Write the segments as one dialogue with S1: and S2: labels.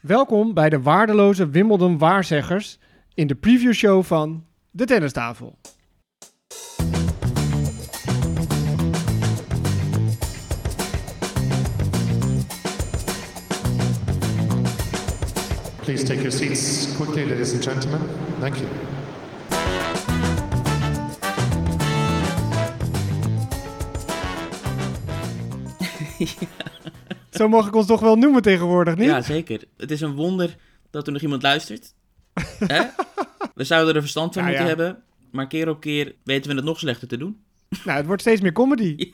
S1: Welkom bij de waardeloze Wimbledon Waarzeggers in de previewshow van de Tennistafel.
S2: Please take your seats quickly, ladies and gentlemen. Thank you.
S1: Zo mag ik ons toch wel noemen tegenwoordig, niet?
S3: Ja, zeker. Het is een wonder dat er nog iemand luistert. Hè? We zouden er verstand van
S1: Ja,
S3: moeten
S1: ja.
S3: hebben, maar keer op keer weten we het nog slechter te doen.
S1: Nou, het wordt steeds meer comedy.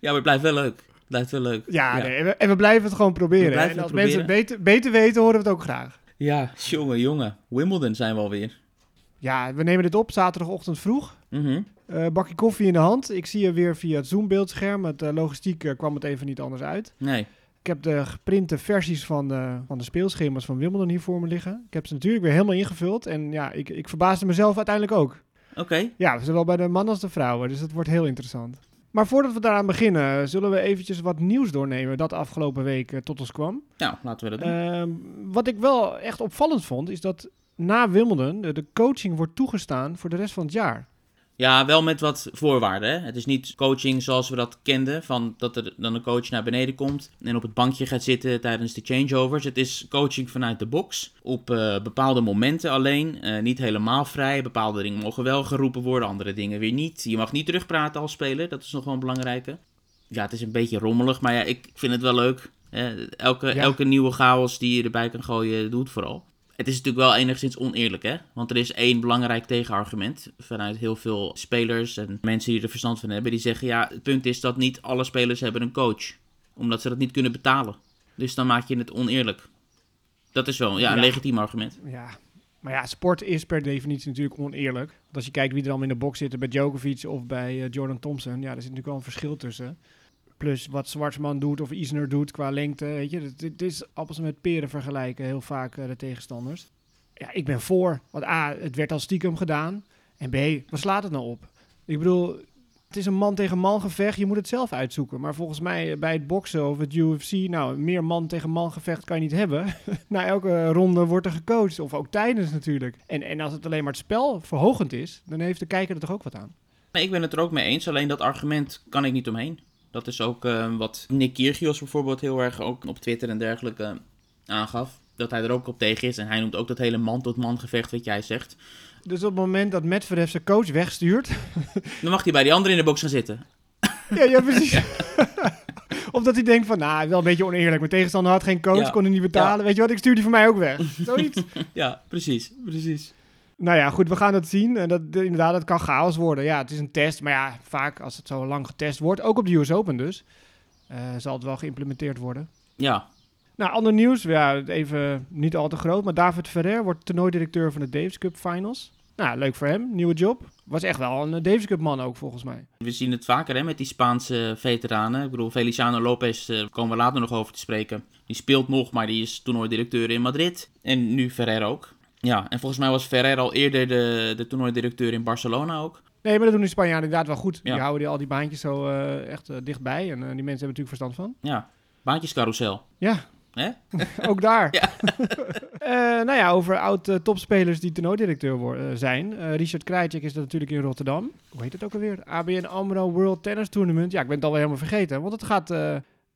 S3: Ja, maar het blijft wel leuk. Het blijft wel leuk.
S1: Ja, nee, en, we, en we blijven het gewoon proberen.
S3: We blijven
S1: En als
S3: het
S1: mensen het beter, beter weten, horen we het ook graag.
S3: Ja, jongen, jongen. Wimbledon zijn we alweer.
S1: Ja, we nemen dit op zaterdagochtend vroeg. Eh, bakje koffie in de hand. Ik zie je weer via het Zoom-beeldscherm. Het eh, logistiek eh, kwam het even niet anders uit.
S3: Nee.
S1: Ik heb de geprinte versies van de, van de speelschema's van Wimbledon hier voor me liggen. Ik heb ze natuurlijk weer helemaal ingevuld. En ja, ik, ik verbaasde mezelf uiteindelijk ook.
S3: Oké.
S1: Ja, zowel bij de mannen als de vrouwen. Dus dat wordt heel interessant. Maar voordat we daaraan beginnen, zullen we eventjes wat nieuws doornemen dat afgelopen week tot ons kwam.
S3: Nou, laten we dat doen.
S1: Ehm, wat ik wel echt opvallend vond, is dat na Wimbledon de, de coaching wordt toegestaan voor de rest van het jaar.
S3: Ja, wel met wat voorwaarden. Hè? Het is niet coaching zoals we dat kenden, van dat er dan een coach naar beneden komt en op het bankje gaat zitten tijdens de changeovers. Het is coaching vanuit de box, op eh, bepaalde momenten alleen, eh, niet helemaal vrij. Bepaalde dingen mogen wel geroepen worden, andere dingen weer niet. Je mag niet terugpraten als speler, dat is nog wel een belangrijke. Ja, het is een beetje rommelig, maar ja, ik vind het wel leuk. elke,
S1: Ja.
S3: elke nieuwe chaos die je erbij kan gooien, doet vooral. Het is natuurlijk wel enigszins oneerlijk, hè? Want er is één belangrijk tegenargument vanuit heel veel spelers en mensen die er verstand van hebben. Die zeggen, ja, het punt is dat niet alle spelers hebben een coach. Omdat ze dat niet kunnen betalen. Dus dan maak je het oneerlijk. Dat is wel ja, een
S1: Ja.
S3: legitiem argument.
S1: Ja, maar ja, sport is per definitie natuurlijk oneerlijk. Want als je kijkt wie er dan in de box zitten bij Djokovic of bij eh, Jordan Thompson, ja, er zit natuurlijk wel een verschil tussen. Plus wat Zwartsman doet of Isner doet qua lengte, weet je. Het, is appels met peren vergelijken, heel vaak eh, de tegenstanders. Ja, ik ben voor. Want A, het werd al stiekem gedaan. En B, wat slaat het nou op? Ik bedoel, het is een man tegen man gevecht. Je moet het zelf uitzoeken. Maar volgens mij eh, bij het boksen of het UFC, nou, meer man tegen man gevecht kan je niet hebben. Na elke ronde wordt er gecoacht. Of ook tijdens natuurlijk. En, en als het alleen maar het spel verhogend is, dan heeft de kijker er toch ook wat aan.
S3: Nee, ik ben het er ook mee eens. Alleen dat argument kan ik niet omheen. Dat is ook eh, wat Nick Kyrgios bijvoorbeeld heel erg ook op Twitter en dergelijke eh, aangaf. Dat hij er ook op tegen is. En hij noemt ook dat hele man-tot-man gevecht wat jij zegt.
S1: Dus op het moment dat Medvedev zijn coach wegstuurt...
S3: Dan mag hij bij die andere in de box gaan zitten.
S1: ja, ja, precies. of dat hij denkt van, nou, wel een beetje oneerlijk. Mijn tegenstander had geen coach,
S3: Ja.
S1: kon hij niet betalen. Weet je wat, ik stuur die voor mij ook weg. Zoiets.
S3: Ja, precies. Precies.
S1: Nou ja, goed, we gaan het zien. En dat, de- inderdaad, het kan chaos worden. Ja, het is een test. Maar ja, vaak als het zo lang getest wordt, ook op de US Open dus, eh, zal het wel geïmplementeerd worden.
S3: Ja,
S1: Nou, ander nieuws. Ja, even niet al te groot. Maar David Ferrer wordt toernooidirecteur van de Davis Cup Finals. Nou, leuk voor hem. Nieuwe job. Was echt wel een eh, Davis Cup man ook, volgens mij.
S3: we zien het vaker hè, met die Spaanse veteranen. Ik bedoel, Feliciano Lopez, eh komen we later nog over te spreken. Die speelt nog, maar die is toernooidirecteur in Madrid. En nu Ferrer ook. Ja, en volgens mij was Ferrer al eerder de, de toernooidirecteur in Barcelona ook.
S1: Nee, maar dat doen die Spanjaarden inderdaad wel goed. Die houden die, al die baantjes zo eh, echt eh, dichtbij. En eh, die mensen hebben natuurlijk verstand van.
S3: Ja, baantjescarousel.
S1: Ja,
S3: Hè?
S1: ook daar.
S3: Ja.
S1: Nou ja, over oud-topspelers die toernooidirecteur zijn. Richard Krajcek is dat natuurlijk in Rotterdam. Hoe heet het ook alweer? ABN AMRO World Tennis Tournament. Ja, ik ben het alweer helemaal vergeten. Want het gaat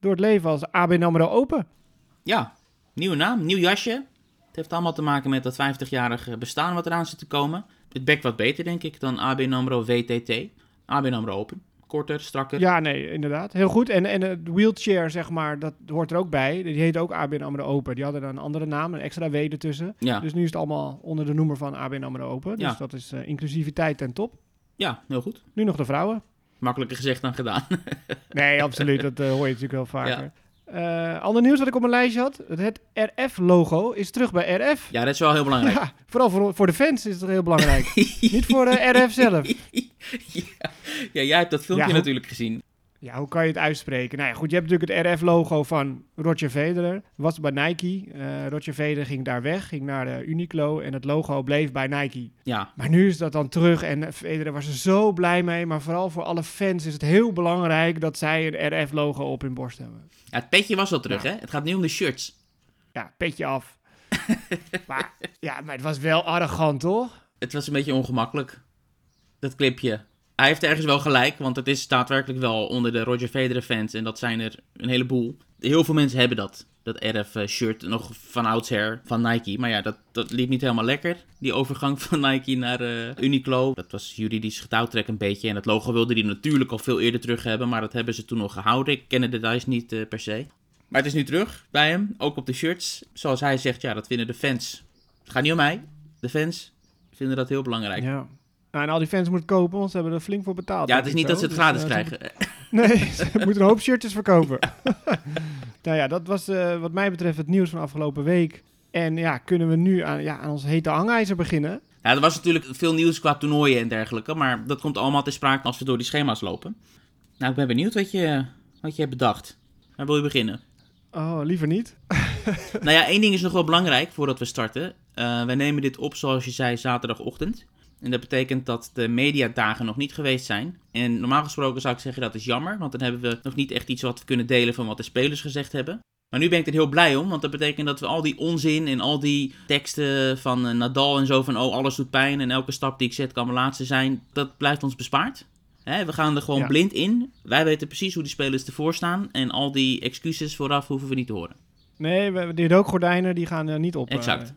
S1: door het leven als ABN AMRO Open.
S3: Ja, nieuwe naam, nieuw jasje. Het heeft allemaal te maken met dat 50-jarige bestaan wat eraan zit te komen. Het bekt wat beter, denk ik, dan ABN AMRO VTT. ABN AMRO Open. Korter, strakker.
S1: Ja, nee, inderdaad. Heel goed. En, en het wheelchair, zeg maar, dat hoort er ook bij. Die heet ook ABN AMRO Open. Die hadden dan een andere naam, een extra W ertussen.
S3: Ja,
S1: Dus nu is het allemaal onder de noemer van ABN AMRO Open. Dus
S3: Ja.
S1: dat is eh, inclusiviteit ten top.
S3: ja heel goed.
S1: Nu nog de vrouwen.
S3: Makkelijker gezegd dan gedaan.
S1: Nee, absoluut. Dat eh, hoor je natuurlijk wel vaker. Eh, ander nieuws wat ik op mijn lijstje had. Het RF-logo is terug bij RF.
S3: ja, dat is wel heel belangrijk.
S1: Ja, vooral voor, voor de fans is het heel belangrijk. Niet voor de RF zelf.
S3: ja. ja, jij hebt dat filmpje
S1: Ja,
S3: natuurlijk gezien.
S1: Ja, hoe kan je het uitspreken? Nou ja, goed, je hebt natuurlijk het RF-logo van Roger Federer. Was bij Nike. Eh, Roger Federer ging daar weg, ging naar de Uniqlo en het logo bleef bij Nike.
S3: Ja,
S1: Maar nu is dat dan terug en Federer was er zo blij mee. Maar vooral voor alle fans is het heel belangrijk dat zij een RF-logo op hun borst hebben.
S3: ja het petje was al terug,
S1: Ja.
S3: hè? Het gaat nu om de shirts.
S1: Ja, ja, petje af. maar, ja, maar het was wel arrogant, toch?
S3: Het was een beetje ongemakkelijk, dat clipje. Hij heeft ergens wel gelijk, want het is daadwerkelijk wel onder de Roger Federer fans. En dat zijn er een heleboel. Heel veel mensen hebben dat. Dat RF-shirt nog van oudsher van Nike. Maar ja, dat, dat liep niet helemaal lekker. Die overgang van Nike naar uh, Uniqlo. Dat was juridisch getouwtrek een beetje. En het logo wilde die natuurlijk al veel eerder terug hebben. Maar dat hebben ze toen nog gehouden. Ik ken de details niet uh, per se. Maar het is nu terug bij hem. Ook op de shirts. Zoals hij zegt, ja, dat vinden de fans. Het gaat niet om mij. De fans vinden dat heel belangrijk.
S1: Ja. Nou, en al die fans moeten kopen, want ze hebben er flink voor betaald.
S3: Ja, het is niet
S1: zo.
S3: dat ze het
S1: Dus,
S3: gratis
S1: uh, ze
S3: krijgen.
S1: Nee, ze moeten een hoop shirtjes verkopen. nou ja, dat was eh, wat mij betreft het nieuws van afgelopen week. En ja, kunnen we nu aan, ja, aan ons hete hangijzer beginnen?
S3: Ja, er was natuurlijk veel nieuws qua toernooien en dergelijke. Maar dat komt allemaal te sprake als we door die schema's lopen. Nou, ik ben benieuwd wat je, wat je hebt bedacht. Waar wil je beginnen?
S1: Oh, liever niet.
S3: nou ja, één ding is nog wel belangrijk voordat we starten. Uh, wij nemen dit op, zoals je zei, zaterdagochtend. En dat betekent dat de mediadagen nog niet geweest zijn. En normaal gesproken zou ik zeggen dat is jammer, want dan hebben we nog niet echt iets wat we kunnen delen van wat de spelers gezegd hebben. Maar nu ben ik er heel blij om, want dat betekent dat we al die onzin en al die teksten van uh, Nadal en zo van oh alles doet pijn en elke stap die ik zet kan mijn laatste zijn, dat blijft ons bespaard. We gaan er gewoon
S1: Ja.
S3: blind in. Wij weten precies hoe die spelers ervoor staan en al die excuses vooraf hoeven we niet te horen.
S1: Nee, we, die rookgordijnen die gaan er niet op. eh,
S3: Exact.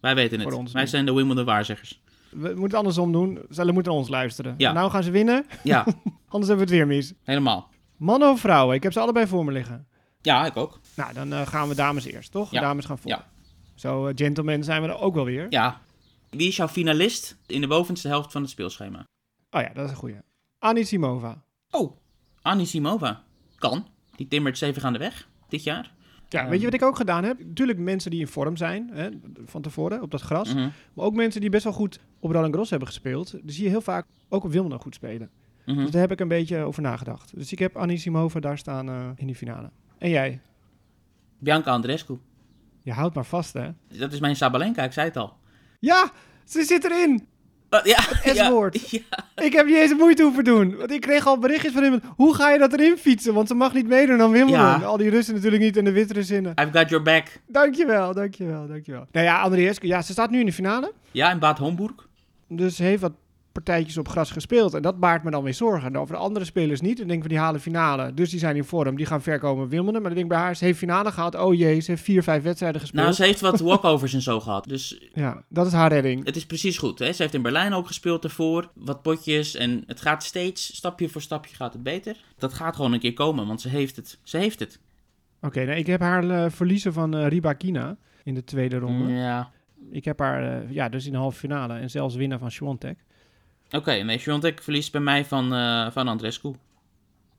S3: Wij weten het. Wij zijn de Wimbledon waarzeggers.
S1: We moeten het andersom doen. Ze moeten naar ons luisteren.
S3: Ja.
S1: Nou gaan ze winnen,
S3: Ja,
S1: anders hebben we het weer mis.
S3: helemaal.
S1: Mannen of vrouwen? Ik heb ze allebei voor me liggen.
S3: Ja, ik ook.
S1: Nou, dan eh, gaan we dames eerst, toch?
S3: Ja.
S1: Dames gaan voor.
S3: Ja.
S1: Zo, eh, gentlemen zijn we er ook wel weer.
S3: Ja. Wie is jouw finalist in de bovenste helft van het speelschema?
S1: Oh ja, dat is een goeie. Anisimova.
S3: Oh, Anisimova. Kan. Die timmert zeven aan de weg dit jaar.
S1: Ja,
S3: Ehm.
S1: weet je wat ik ook gedaan heb? Natuurlijk mensen die in vorm zijn, hè, van tevoren, op dat gras.
S3: Mhm,
S1: Maar ook mensen die best wel goed op Roland Garros hebben gespeeld. Die zie je heel vaak ook op Wimbledon goed spelen.
S3: mhm.
S1: Dus daar heb ik een beetje over nagedacht. Dus ik heb Anisimova daar staan eh, in die finale. En jij?
S3: Bianca Andreescu.
S1: Je houdt maar vast, hè?
S3: Dat is mijn Sabalenka, ik zei het al.
S1: Ja, ze zit erin!
S3: Ja,
S1: S-woord.
S3: Ja,
S1: Ik heb niet eens moeite hoeven doen. Want ik kreeg al berichtjes van hem. Hoe ga je dat erin fietsen? Want ze mag niet meedoen aan Wimbledon. Al die Russen natuurlijk niet en de Wit-Russinnen.
S3: I've got your back.
S1: Dankjewel, dankjewel, dankjewel. Nou ja, Andreescu, ja, ze staat nu in de finale.
S3: Ja, in Bad Homburg.
S1: Dus heeft wat partijtjes op gras gespeeld. En dat baart me dan weer zorgen. En over de andere spelers niet. En denk van die halen finale. Dus die zijn in vorm. Die gaan ver komen Wimbledon. Maar dan denk ik bij haar, ze heeft finale gehad. Oh jee, ze heeft vier, vijf wedstrijden gespeeld.
S3: Nou, ze heeft wat walkovers en zo gehad. Dus
S1: Ja, dat is haar redding.
S3: het is precies goed. Hè? Ze heeft in Berlijn ook gespeeld ervoor. Wat potjes. En het gaat steeds, stapje voor stapje gaat het beter. Dat gaat gewoon een keer komen, want ze heeft het. Ze heeft het.
S1: Oké, nou, ik heb haar eh, verliezen van eh Ribakina in de tweede ronde.
S3: Ja.
S1: Ik heb haar, eh, ja, dus in de halve finale. En zelfs winnen van Swiatek.
S3: Oké, nee, Swiatek verliest bij mij van, eh van Andrescu.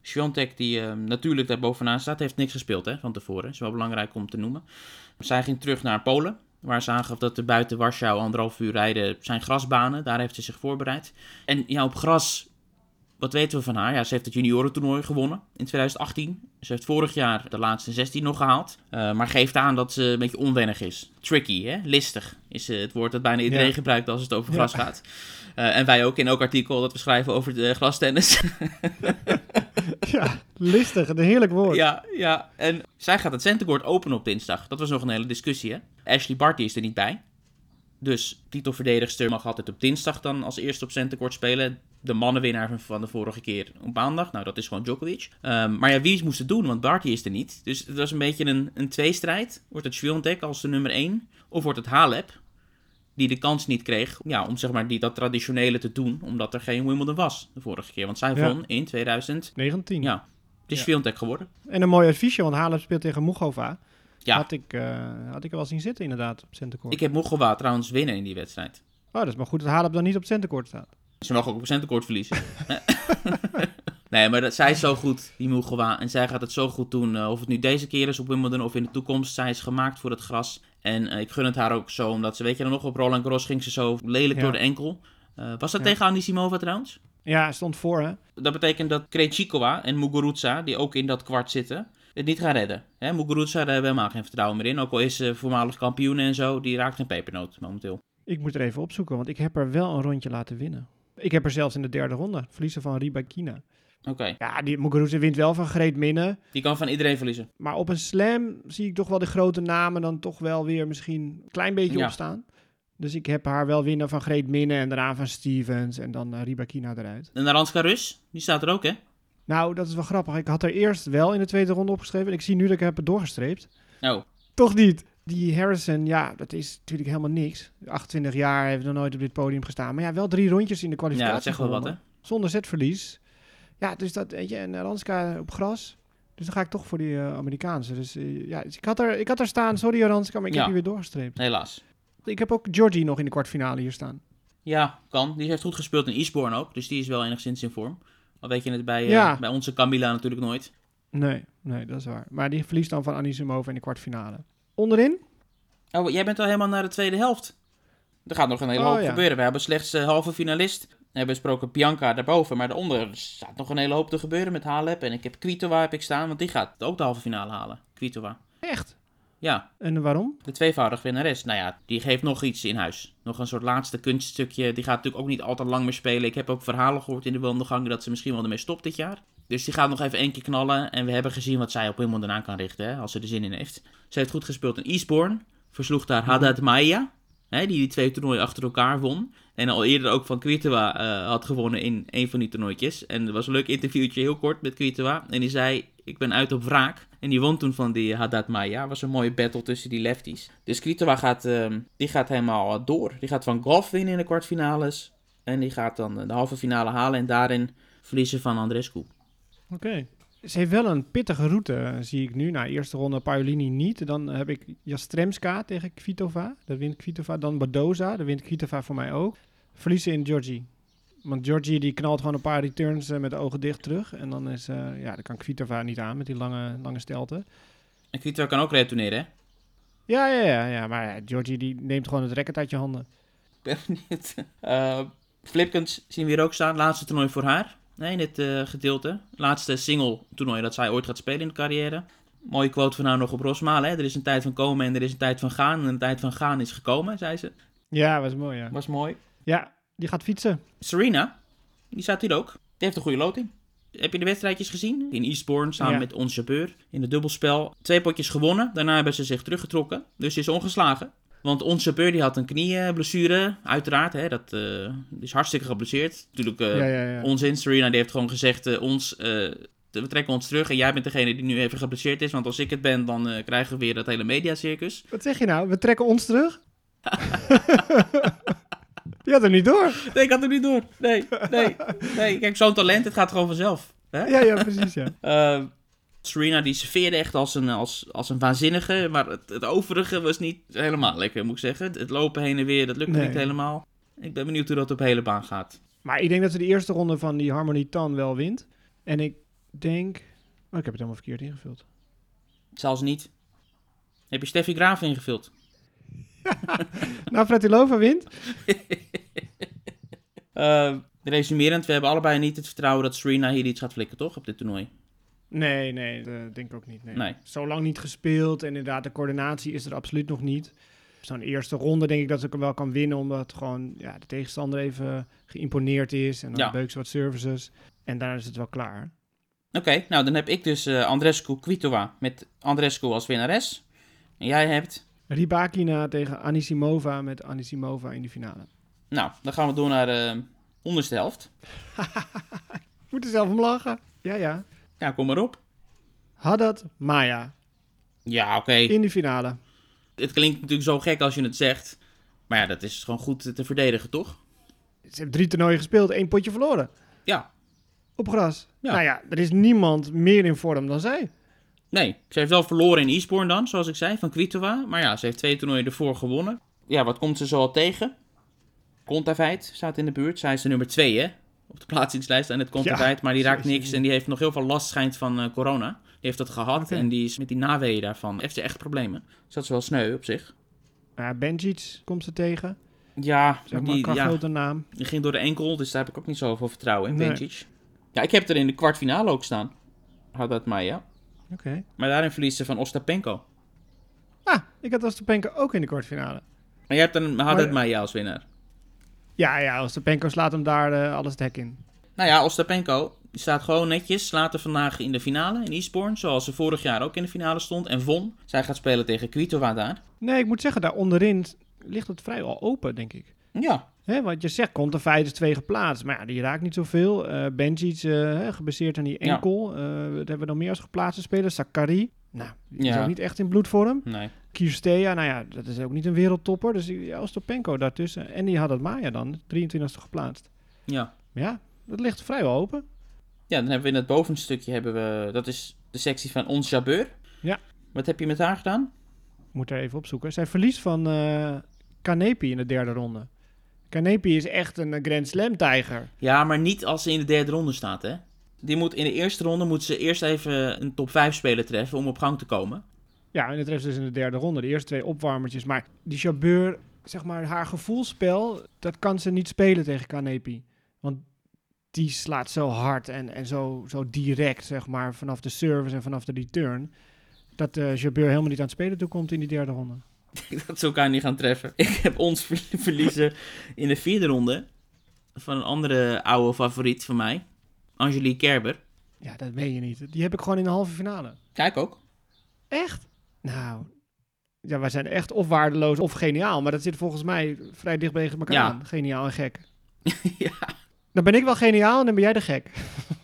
S3: Swiatek, die eh, natuurlijk daar bovenaan staat, heeft niks gespeeld hè, van tevoren. is wel belangrijk om te noemen. Zij ging terug naar Polen, waar ze aangaf dat er buiten Warschau anderhalf uur rijden zijn grasbanen. Daar heeft ze zich voorbereid. En ja, op gras, wat weten we van haar? Ja, ze heeft het juniorentoernooi gewonnen in 2018. Ze heeft vorig jaar de laatste 16 nog gehaald. Eh, maar geeft aan dat ze een beetje onwennig is. Tricky, hè? Listig is eh, het woord dat bijna iedereen
S1: Ja.
S3: gebruikt als het over
S1: Ja.
S3: gras gaat. Eh, en wij ook in elk artikel dat we schrijven over de glastennis.
S1: ja, listig. Een heerlijk woord.
S3: ja, ja. En zij gaat het centercourt openen op dinsdag. Dat was nog een hele discussie, hè? Ashley Barty is er niet bij. Dus titelverdedigster mag altijd op dinsdag dan als eerste op centercourt spelen. De mannenwinnaar van- van de vorige keer op maandag. Nou, dat is gewoon Djokovic. Ehm, maar ja, wie moest het doen? Want Barty is er niet. Dus het was een beetje een, een tweestrijd. Wordt het Swiatek als de nummer 1? Of wordt het Halep? Die de kans niet kreeg ja, om zeg maar, die, dat traditionele te doen. Omdat er geen Wimbledon was de vorige keer. Want zij
S1: Ja.
S3: won in 2000.
S1: 19.
S3: Ja, het is. Swiatek geworden.
S1: En een mooi adviesje, want Halep speelt tegen Mugova.
S3: Ja.
S1: Had, ik, eh, had ik er wel zien zitten inderdaad op centercourt.
S3: Ik heb Mugova trouwens winnen in die wedstrijd.
S1: Oh, dat is maar goed dat Halep dan niet op centercourt staat.
S3: Ze mag ook centercourt verliezen. nee, maar dat, zij is zo goed, die Mugova. En zij gaat het zo goed doen. eh, of het nu deze keer is op Wimbledon of in de toekomst. Zij is gemaakt voor het gras. En eh, ik gun het haar ook zo, omdat ze, weet je dan nog, op Roland Garros ging ze zo lelijk
S1: Ja.
S3: door de enkel. Eh, was dat
S1: Ja.
S3: tegen Anisimova trouwens?
S1: Ja, stond voor hè.
S3: Dat betekent dat Krejcikova en Muguruza, die ook in dat kwart zitten, het niet gaan redden. Hè, Muguruza, daar hebben we helemaal geen vertrouwen meer in. Ook al is ze voormalig kampioen en zo, die raakt een pepernoot momenteel.
S1: Ik moet er even opzoeken, want ik heb er wel een rondje laten winnen. Ik heb er zelfs in de derde ronde verliezen van Ribakina.
S3: Oké,
S1: Ja, die Muguruza wint wel van Greet Minne.
S3: die kan van iedereen verliezen.
S1: Maar op een slam zie ik toch wel de grote namen dan toch wel weer misschien een klein beetje
S3: Ja.
S1: opstaan. Dus ik heb haar wel winnen van Greet Minne en daarna van Stevens en dan uh, Ribakina eruit.
S3: En Aranska Rus, die staat er ook, hè?
S1: Nou, dat is wel grappig. Ik had er eerst wel in de tweede ronde opgeschreven. En ik zie nu dat ik heb het doorgestreept.
S3: Oh,
S1: Toch niet. Die Harrison, ja, dat is natuurlijk helemaal niks. 28 jaar, heeft nog nooit op dit podium gestaan. Maar ja, wel drie rondjes in de kwalificatie
S3: ja, dat zegt wel wat, hè?
S1: Zonder zetverlies. Ja, dus dat, weet je, en Ranska op gras. Dus dan ga ik toch voor die eh, Amerikaanse. Dus eh, ja, dus ik, had er, ik had er staan, sorry Ranska, maar ik
S3: Ja.
S1: heb die weer doorgestreept.
S3: Helaas.
S1: Ik heb ook Georgie nog in de kwartfinale hier staan.
S3: Ja, kan. Die heeft goed gespeeld in Eastbourne ook, dus die is wel enigszins in vorm. Al weet je het bij, eh, bij onze Camilla natuurlijk nooit.
S1: Nee, nee, dat is waar. Maar die verliest dan van Anisimova in de kwartfinale. Onderin?
S3: Oh, jij bent al helemaal naar de tweede helft. Er gaat nog een hele
S1: Oh,
S3: hoop
S1: ja.
S3: gebeuren. We hebben slechts eh, halve finalist. We hebben besproken Bianca daarboven, maar daaronder staat nog een hele hoop te gebeuren met Halep. En ik heb Kvitova heb ik staan, want die gaat ook de halve finale halen. Kvitova.
S1: Echt?
S3: Ja,
S1: En waarom?
S3: de tweevoudig winnares. Nou ja, die geeft nog iets in huis. Nog een soort laatste kunststukje. Die gaat natuurlijk ook niet al te lang meer spelen. Ik heb ook verhalen gehoord in de wandelgangen dat ze misschien wel ermee stopt dit jaar. Dus die gaat nog even één keer knallen. En we hebben gezien wat zij op Wimbledon aan kan richten, hè, als ze er zin in heeft. Ze heeft goed gespeeld in Eastbourne. Versloeg daar Haddad Maya, hè, die die twee toernooien achter elkaar won. En al eerder ook van Kvitova eh, had gewonnen in een van die toernooitjes. En er was een leuk interviewtje, heel kort, met Kvitova. En die zei, ik ben uit op wraak. En die won toen van die Haddad Maya. was een mooie battle tussen die lefties. Dus Kvitova gaat, ehm, die gaat helemaal door. Die gaat van Golf winnen in de kwartfinales. En die gaat dan eh, de halve finale halen en daarin verliezen van Andrescu.
S1: Oké. Ze heeft wel een pittige route, zie ik nu. Nou, eerste ronde Paolini niet. Dan heb ik Jastremska tegen Kvitova. Dat wint Kvitova. Dan Badoza. Dat wint Kvitova voor mij ook. Verliezen in Georgie. Want Georgie die knalt gewoon een paar returns eh, met de ogen dicht terug. En dan, is, eh, ja, dan kan Kvitova niet aan met die lange, lange stelte.
S3: En Kvitova kan ook retourneren, hè?
S1: Ja, ja, ja, ja. Maar ja, Georgie die neemt gewoon het racket uit je handen.
S3: Ik ben benieuwd. Eh Flipkens zien we hier ook staan. Laatste toernooi voor haar. Nee, in dit eh, gedeelte. Laatste single toernooi dat zij ooit gaat spelen in de carrière. Mooie quote van haar nog op Rosmalen. Hè? Er is een tijd van komen en er is een tijd van gaan. En een tijd van gaan is gekomen, zei ze.
S1: Ja, was mooi, ja.
S3: Was mooi.
S1: Ja, die gaat fietsen.
S3: Serena, die staat hier ook. Die heeft een goede loting. Heb je de wedstrijdjes gezien? In Eastbourne samen
S1: Ja.
S3: met Ons Jabeur in het dubbelspel. Twee potjes gewonnen. Daarna hebben ze zich teruggetrokken. Dus ze is ongeslagen. Want Jabeur die had een knieblessure. Uiteraard, hè, dat eh, is hartstikke geblesseerd. Natuurlijk eh,
S1: ja, ja, ja.
S3: onzin. Serena die heeft gewoon gezegd, eh, ons, we trekken ons terug. En jij bent degene die nu even geblesseerd is. Want als ik het ben, dan krijgen we weer dat hele mediacircus.
S1: Wat zeg je nou? We trekken ons terug? die had er niet door.
S3: Nee, ik had het niet door. Nee, nee, nee. Kijk, zo'n talent, het gaat gewoon vanzelf. Hè?
S1: Ja, ja, precies, ja.
S3: Serena die serveerde echt als een, als, als een waanzinnige, maar het, het overige was niet helemaal lekker, moet ik zeggen. Het, het lopen heen en weer, dat lukte
S1: Nee.
S3: niet helemaal. Ik ben benieuwd hoe dat op hele baan gaat.
S1: Maar ik denk dat ze de eerste ronde van die Harmony Tan wel wint. En ik denk... Oh, ik heb het helemaal verkeerd ingevuld.
S3: Zelfs niet. Heb je Steffi Graaf ingevuld?
S1: Navratilova wint.
S3: Eh, resumerend, we hebben allebei niet het vertrouwen dat Serena hier iets gaat flikken, toch? Op dit toernooi.
S1: Nee, nee, dat denk ik ook niet. Nee.
S3: Nee.
S1: Zo lang niet gespeeld en inderdaad, de coördinatie is er absoluut nog niet. Zo'n eerste ronde denk ik dat ze hem wel kan winnen, omdat gewoon ja, de tegenstander even geïmponeerd is. En dan
S3: Ja.
S1: beukt ze wat services. En daarna is het wel klaar.
S3: Oké, nou dan heb ik dus eh Andrescu Kvitova met Andrescu als winnares. En jij hebt...
S1: Ribakina tegen Anisimova met Anisimova in de finale.
S3: Nou, dan gaan we door naar de onderste helft.
S1: Ik moet er zelf om lachen. Ja, ja.
S3: Ja, kom maar op.
S1: Haddad Maya
S3: Ja, oké.
S1: in de finale.
S3: Het klinkt natuurlijk zo gek als je het zegt. Maar ja, dat is gewoon goed te verdedigen, toch?
S1: Ze hebben drie toernooien gespeeld, één potje verloren.
S3: Ja.
S1: Op gras.
S3: Ja.
S1: Nou ja, er is niemand meer in vorm dan zij.
S3: Nee, ze heeft wel verloren in Eastbourne dan, zoals ik zei, van Kvitova. Maar ja, ze heeft twee toernooien ervoor gewonnen. Ja, wat komt ze zo al tegen? Kontaveit staat in de buurt. Zij is de nummer twee, hè? Op de plaatsingslijst aan het Kontaveit. maar die raakt niks en die heeft nog heel veel last schijnt van eh, corona. Die heeft dat gehad en die is met die naweeën daarvan. Heeft ze echt problemen. Dus dat is wel sneu op zich.
S1: Ja, Benjic komt ze tegen.
S3: Ja,
S1: Zeg
S3: maar die, ja,
S1: grote naam.
S3: die ging door de enkel, dus daar heb ik ook niet zoveel vertrouwen in,
S1: Nee.
S3: Ja, ik heb er in de kwartfinale ook staan. Haddad Maya.
S1: Oké.
S3: Maar daarin verliest ze van Ostapenko.
S1: Ah, ik had Ostapenko ook in de kwartfinale.
S3: Maar jij hebt een Haddad
S1: Maar-
S3: Maya als winnaar.
S1: Ja, ja, Ostapenko slaat hem daar eh, alles het hek in.
S3: Nou ja, Ostapenko, staat gewoon netjes later vandaag in de finale in Eastbourne. Zoals ze vorig jaar ook in de finale stond en won. Zij gaat spelen tegen Kvitova daar.
S1: Nee, ik moet zeggen, daar onderin ligt het vrijwel open, denk ik.
S3: Ja,
S1: Hè, want je zegt, komt is twee geplaatst. Maar ja, die raakt niet zoveel. Eh Benjic, eh, hè, gebaseerd aan die
S3: Ja.
S1: enkel. Eh wat hebben we nog meer als geplaatste speler? Sakari. Nou, die is
S3: Ja.
S1: ook niet echt in bloedvorm.
S3: nee.
S1: Kirstea, nou ja, dat is ook niet een wereldtopper. Dus ja, Ostopenko daartussen. En die had het Maya dan, 23e geplaatst.
S3: Ja.
S1: Ja, dat ligt vrijwel open.
S3: ja, dan hebben we in het bovenstukje, hebben we, dat is de sectie van Ons Jabeur.
S1: Ja.
S3: Wat heb je met haar gedaan?
S1: Moet er even opzoeken. Zij verliest van eh Kanepi in de derde ronde. Kanepi is echt een Grand Slam tijger.
S3: Ja, maar niet als ze in de derde ronde staat, hè. Die moet, in de eerste ronde moet ze eerst even een top 5 speler treffen om op gang te komen.
S1: Ja, en het rest dus in de derde ronde. De eerste twee opwarmertjes. Maar die Chabeur, zeg maar, haar gevoelsspel, dat kan ze niet spelen tegen Kanepi. Want die slaat zo hard en, en zo, zo direct, zeg maar, vanaf de service en vanaf de return. Dat de Chabeur helemaal niet aan het spelen toe komt in die derde ronde.
S3: dat ze elkaar niet gaan treffen. Ik heb ons ver- verliezen in de vierde ronde van een andere oude favoriet van mij. Angelique Kerber.
S1: Ja, dat meen je niet. Die heb ik gewoon in de halve finale.
S3: Kijk ook.
S1: Echt? Nou, ja, wij zijn echt of waardeloos of geniaal. Maar dat zit volgens mij vrij dicht tegen elkaar
S3: Ja.
S1: aan. Geniaal en gek.
S3: ja.
S1: Dan ben ik wel geniaal en dan ben jij de gek.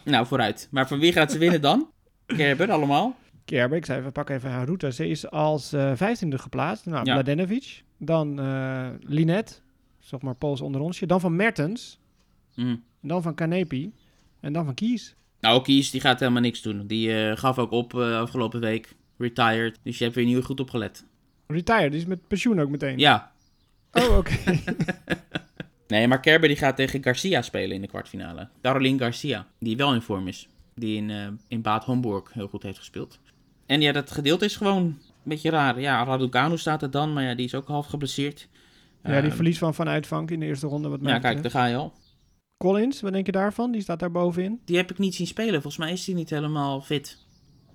S3: Nou, vooruit. Maar van wie gaat ze winnen dan? Kerber, allemaal.
S1: Kerber, ik zei even, pak even haar route. Ze is als eh vijftiende geplaatst. Nou,
S3: Ja.
S1: Mladenovic. Dan eh Linet, zeg maar Pools onder onsje. Dan van Mertens.
S3: Hm.
S1: Dan van Kanepi. En dan van Kies.
S3: Nou, Kies, die gaat helemaal niks doen. Die eh, gaf ook op afgelopen week. Retired. Dus je hebt weer nieuw goed opgelet.
S1: Retired, die is met pensioen ook meteen.
S3: Ja.
S1: Oh, oké.
S3: Nee, maar Kerber die gaat tegen Garcia spelen in de kwartfinale. Caroline Garcia, die wel in vorm is. Die in, eh, in Bad Homburg heel goed heeft gespeeld. En ja, dat gedeelte is gewoon een beetje raar. Ja, Raducanu staat er dan, maar ja, die is ook half geblesseerd.
S1: ja, die
S3: Eh,
S1: verlies van Van Uitvank in de eerste ronde. Wat mij
S3: Ja, kijk, daar ga je al.
S1: Collins, wat denk je daarvan? Die staat daar bovenin.
S3: Die heb ik niet zien spelen. Volgens mij is die niet helemaal fit.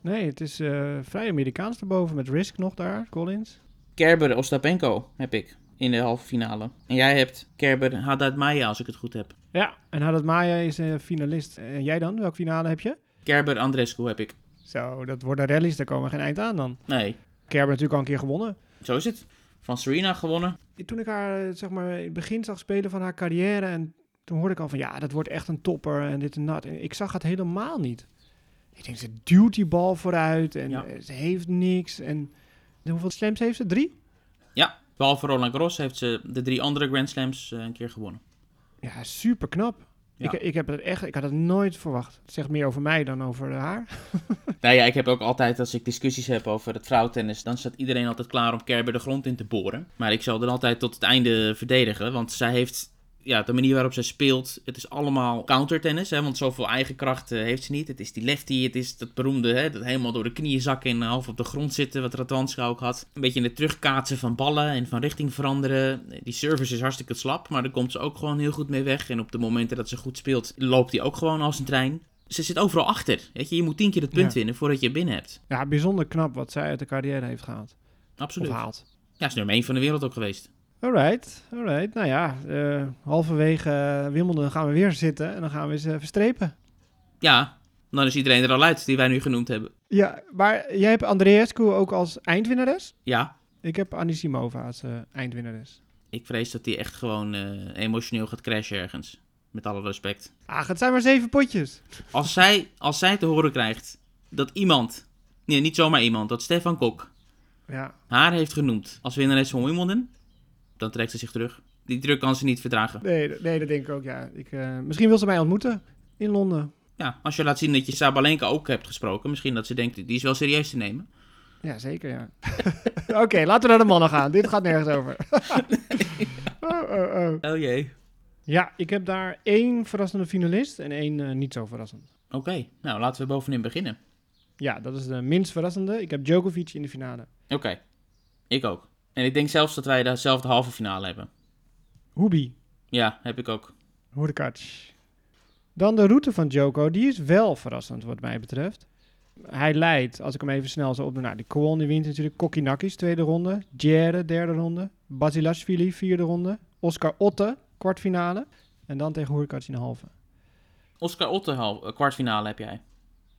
S1: Nee, het is eh, vrij Amerikaans erboven met Risk nog daar, Collins.
S3: Kerber Ostapenko heb ik in de halve finale. En jij hebt Kerber Haddad Maya, als ik het goed heb.
S1: Ja, en Haddad Maya is eh, finalist. En jij dan? Welke finale heb je?
S3: Kerber Andrescu heb ik.
S1: Zo, dat worden rallies, daar komen geen eind aan dan.
S3: Nee,
S1: Kerber natuurlijk al een keer gewonnen.
S3: zo is het. Van Serena gewonnen.
S1: Toen ik haar, eh, zeg maar, in het begin zag spelen van haar carrière... en toen hoorde ik al van, ja, dat wordt echt een topper en dit en dat. En ik zag het helemaal niet. Ik denk, ze duwt die bal vooruit en
S3: Ja.
S1: ze heeft niks. En hoeveel slams heeft ze? Drie?
S3: Ja, behalve Roland Garros heeft ze de drie andere Grand Slams eh, een keer gewonnen.
S1: Ja, super knap.
S3: Ja.
S1: Ik, ik, heb het echt, ik had het nooit verwacht. Het zegt meer over mij dan over haar.
S3: Nou ja, ik heb ook altijd, als ik discussies heb over het vrouwentennis, dan staat iedereen altijd klaar om Kerber de grond in te boren. Maar ik zal er altijd tot het einde verdedigen, want zij heeft, ja, de manier waarop zij speelt, het is allemaal countertennis, hè, want zoveel eigen kracht eh, heeft ze niet. Het is die lefty, het is dat beroemde, hè, dat helemaal door de knieën zakken en half op de grond zitten, wat Radwanska ook had. Een beetje in het terugkaatsen van ballen en van richting veranderen. Die service is hartstikke slap, maar daar komt ze ook gewoon heel goed mee weg. En op de momenten dat ze goed speelt, loopt hij ook gewoon als een trein. Ze zit overal achter. Weet je, je moet tien keer het punt
S1: Ja.
S3: winnen voordat je het binnen hebt.
S1: Ja, bijzonder knap wat zij uit de carrière heeft gehaald.
S3: Absoluut.
S1: Of haalt.
S3: Ja, is nummer 1 van de wereld ook geweest.
S1: Alright, alright. Nou ja, eh, halverwege Wimbledon gaan we weer zitten en dan gaan we eens eh, verstrepen.
S3: Ja, dan is iedereen er al uit die wij nu genoemd hebben.
S1: Ja, maar jij hebt Andreescu ook als eindwinnares?
S3: Ja,
S1: Ik heb Anisimova als eh, eindwinnares.
S3: ik vrees dat hij echt gewoon emotioneel gaat crashen ergens. Met alle respect.
S1: Ach, het zijn maar zeven potjes.
S3: Als zij, als zij te horen krijgt dat iemand, nee, niet zomaar iemand, dat Stefan Kok
S1: Ja,
S3: haar heeft genoemd als winnares van Wimbledon, dan trekt ze zich terug. Die druk kan ze niet verdragen.
S1: nee, nee dat denk ik ook, ja. Ik, eh, misschien wil ze mij ontmoeten in Londen.
S3: Ja, als je laat zien dat je Sabalenka ook hebt gesproken, misschien dat ze denkt, die is wel serieus te nemen.
S1: Ja, zeker, ja. Oké, laten we naar de mannen gaan. Dit gaat nergens over. oh, oh, oh.
S3: Oh jee.
S1: Ja, ik heb daar één verrassende finalist en één eh, niet zo verrassend.
S3: Oké, nou laten we bovenin beginnen.
S1: Ja, dat is de minst verrassende. Ik heb Djokovic in de finale.
S3: Oké, ik ook. En ik denk zelfs dat wij dezelfde halve finale hebben.
S1: Hubi,
S3: Ja, heb ik ook.
S1: Hurkacz. Dan de route van Djoko, die is wel verrassend wat mij betreft. Hij leidt, als ik hem even snel zo opdoen, nou, die Kwon die wint natuurlijk, Kokinakis tweede ronde, Djere derde ronde, Basilashvili vierde ronde, Oscar Otte kwartfinale en dan tegen Hurkacz in de halve.
S3: Oscar Otte hal- eh, kwartfinale heb jij.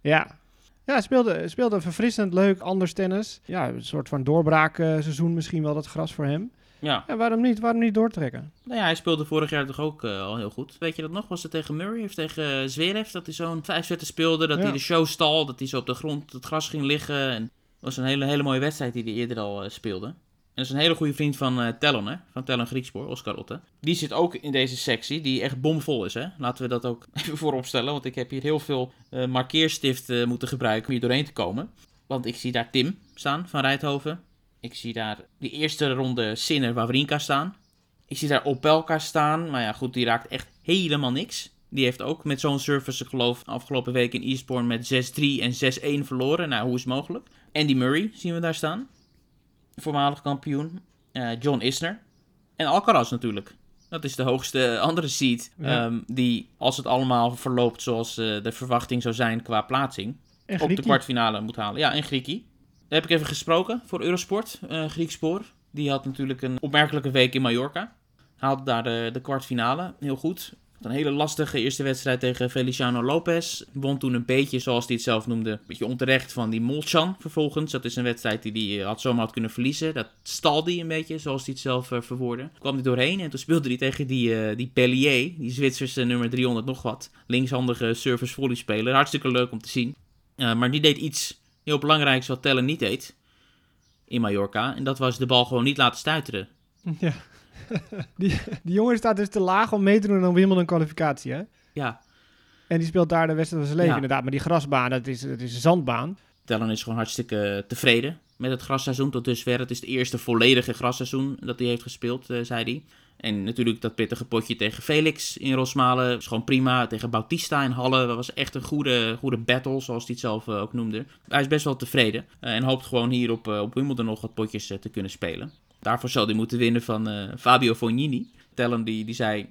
S1: Ja. Ja, speelde, speelde verfrissend, leuk, anders tennis. Ja, een soort van doorbraakseizoen misschien wel dat gras voor hem.
S3: Ja.
S1: Ja, waarom niet? Waarom niet doortrekken?
S3: Nou ja, hij speelde vorig jaar toch ook eh, al heel goed. Weet je dat nog? Was het tegen Murray of tegen uh, Zverev? Dat hij zo'n vijf zetten speelde, dat
S1: Ja.
S3: hij de show stal, dat hij zo op de grond het gras ging liggen. En dat was een hele, hele mooie wedstrijd die hij eerder al eh, speelde. Dat is een hele goede vriend van eh Tellon, hè? Van Tellon Griekspoor, Oscar Otte. Die zit ook in deze sectie, die echt bomvol is, hè? Laten we dat ook even voorop stellen, want ik heb hier heel veel eh, markeerstift eh, moeten gebruiken om hier doorheen te komen. Want ik zie daar Tim staan van Rijthoven. Ik zie daar die eerste ronde Sinner Wawrinka staan. Ik zie daar Opelka staan. Maar ja, goed, die raakt echt helemaal niks. Die heeft ook met zo'n service, ik geloof, afgelopen week in Eastbourne met 6-3 en 6-1 verloren. Nou, hoe is het mogelijk? Andy Murray zien we daar staan. Voormalig kampioen. Eh, John Isner. En Alcaraz natuurlijk. Dat is de hoogste andere seed.
S1: Ja.
S3: ehm, die, als het allemaal verloopt zoals eh, de verwachting zou zijn qua plaatsing, op de kwartfinale moet halen. Ja, en Griekie. Daar heb ik even gesproken voor Eurosport, eh Griekspoor. Die had natuurlijk een opmerkelijke week in Mallorca. Haalde daar de, de kwartfinale, heel goed. Een hele lastige eerste wedstrijd tegen Feliciano Lopez. Won toen een beetje, zoals hij het zelf noemde, een beetje onterecht van die Molchan vervolgens. Dat is een wedstrijd die hij eh, had zomaar had kunnen verliezen. Dat stalde hij een beetje, zoals hij het zelf eh, verwoordde. Kwam hij doorheen en toen speelde hij tegen die, eh die Pellier, die Zwitserse nummer 300 nog wat. Linkshandige service volley speler. Hartstikke leuk om te zien. Maar die deed iets heel belangrijks wat Tellen niet deed in Mallorca. En dat was de bal gewoon niet laten stuiteren.
S1: Ja. die, die jongen staat dus te laag om mee te doen aan Wimbledon kwalificatie, hè?
S3: Ja,
S1: En die speelt daar de wedstrijd van zijn leven,
S3: Ja.
S1: inderdaad. Maar die grasbaan, dat is, dat is een zandbaan.
S3: Tellen is gewoon hartstikke tevreden met het grasseizoen tot dusver. Het is het eerste volledige grasseizoen dat hij heeft gespeeld, eh, zei hij. En natuurlijk dat pittige potje tegen Felix in Rosmalen is gewoon prima. Tegen Bautista in Halle, dat was echt een goede, goede battle, zoals hij het zelf eh, ook noemde. Hij is best wel tevreden eh, en hoopt gewoon hier op, op Wimbledon nog wat potjes te kunnen spelen. Daarvoor zal hij moeten winnen van eh, Fabio Fognini. Tellen die, die zei,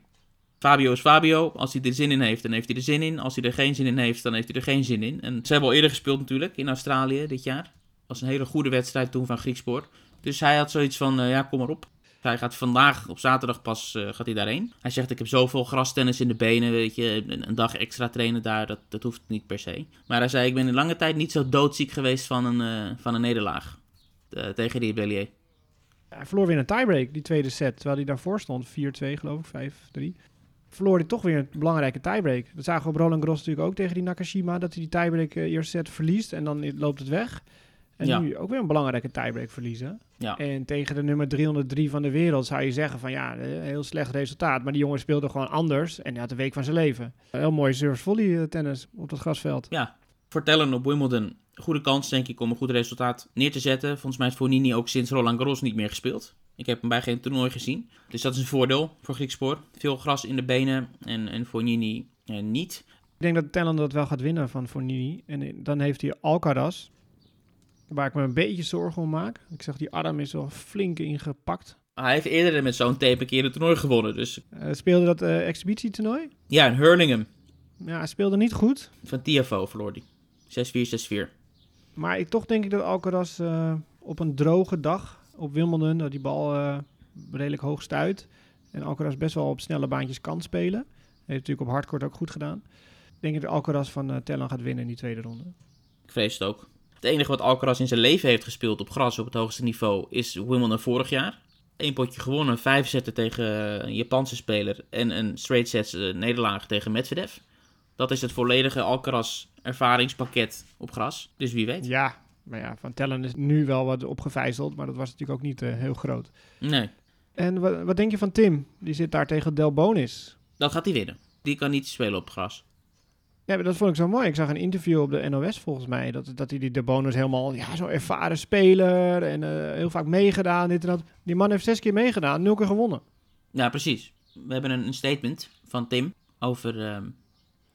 S3: Fabio is Fabio. Als hij er zin in heeft, dan heeft hij er zin in. Als hij er geen zin in heeft, dan heeft hij er geen zin in. En ze hebben al eerder gespeeld natuurlijk in Australië dit jaar. was een hele goede wedstrijd toen van Griekspoor. Dus hij had zoiets van, eh, ja, kom maar op. Hij gaat vandaag, op zaterdag pas, eh, gaat hij daarheen. Hij zegt, ik heb zoveel grastennis in de benen, weet je. Een, dag extra trainen daar, dat, dat hoeft niet per se. Maar hij zei, ik ben in lange tijd niet zo doodziek geweest van een, van een nederlaag. tegen die Bellier.
S1: Hij verloor weer een tiebreak, die tweede set. Terwijl hij daarvoor stond, 4-2 geloof ik, 5-3. Verloor hij toch weer een belangrijke tiebreak. Dat zagen we op Roland Garros natuurlijk ook tegen die Nakashima. Dat hij die tiebreak eh, eerste set verliest en dan loopt het weg. En
S3: Ja.
S1: nu ook weer een belangrijke tiebreak verliezen.
S3: Ja.
S1: En tegen de nummer 303 van de wereld zou je zeggen van ja, een heel slecht resultaat. Maar die jongen speelde gewoon anders en hij had de week van zijn leven. Heel mooi service volley eh, tennis op het grasveld.
S3: Ja, voor Tellen op Wimbledon goede kans denk ik om een goed resultaat neer te zetten. Volgens mij heeft Fognini ook sinds Roland Garros niet meer gespeeld. Ik heb hem bij geen toernooi gezien. Dus dat is een voordeel voor Griekspoor. Veel gras in de benen en, en Fognini eh, niet.
S1: Ik denk dat Tellen dat wel gaat winnen van Fornini. En dan heeft hij Alcaraz, waar ik me een beetje zorgen om maak. Ik zag die arm is wel flink ingepakt.
S3: Hij heeft eerder met zo'n tape een keer een toernooi gewonnen. Dus
S1: Eh, speelde dat eh exhibitietoernooi?
S3: ja, in Hurlingham
S1: Ja, hij speelde niet goed.
S3: van Tiafo verloor hij. 6-4, 6-4.
S1: Maar ik, toch denk ik dat Alcaraz eh, op een droge dag op Wimbledon, dat die bal eh, redelijk hoog stuit. En Alcaraz best wel op snelle baantjes kan spelen. Heeft natuurlijk op hardcourt ook goed gedaan. Ik denk dat Alcaraz van eh Tellen gaat winnen in die tweede ronde.
S3: Ik vrees het ook. Het enige wat Alcaraz in zijn leven heeft gespeeld op gras op het hoogste niveau is Wimbledon vorig jaar. Eén potje gewonnen, vijf zetten tegen een Japanse speler en een straight sets nederlaag tegen Medvedev. Dat is het volledige Alcaraz ervaringspakket op gras. Dus wie weet.
S1: Ja, maar ja, van Tellen is nu wel wat opgevijzeld, maar dat was natuurlijk ook niet eh, heel groot.
S3: Nee,
S1: En wat, wat denk je van Tim? Die zit daar tegen Del Bonis.
S3: dat gaat hij winnen. Die kan niet spelen op gras.
S1: Ja, maar dat vond ik zo mooi. Ik zag een interview op de NOS volgens mij. Dat, dat hij die De Bonus helemaal, ja, zo'n ervaren speler. En eh, heel vaak meegedaan, dit en dat. Die man heeft zes keer meegedaan, nul keer gewonnen.
S3: Ja, precies. We hebben een, een statement van Tim over ehm,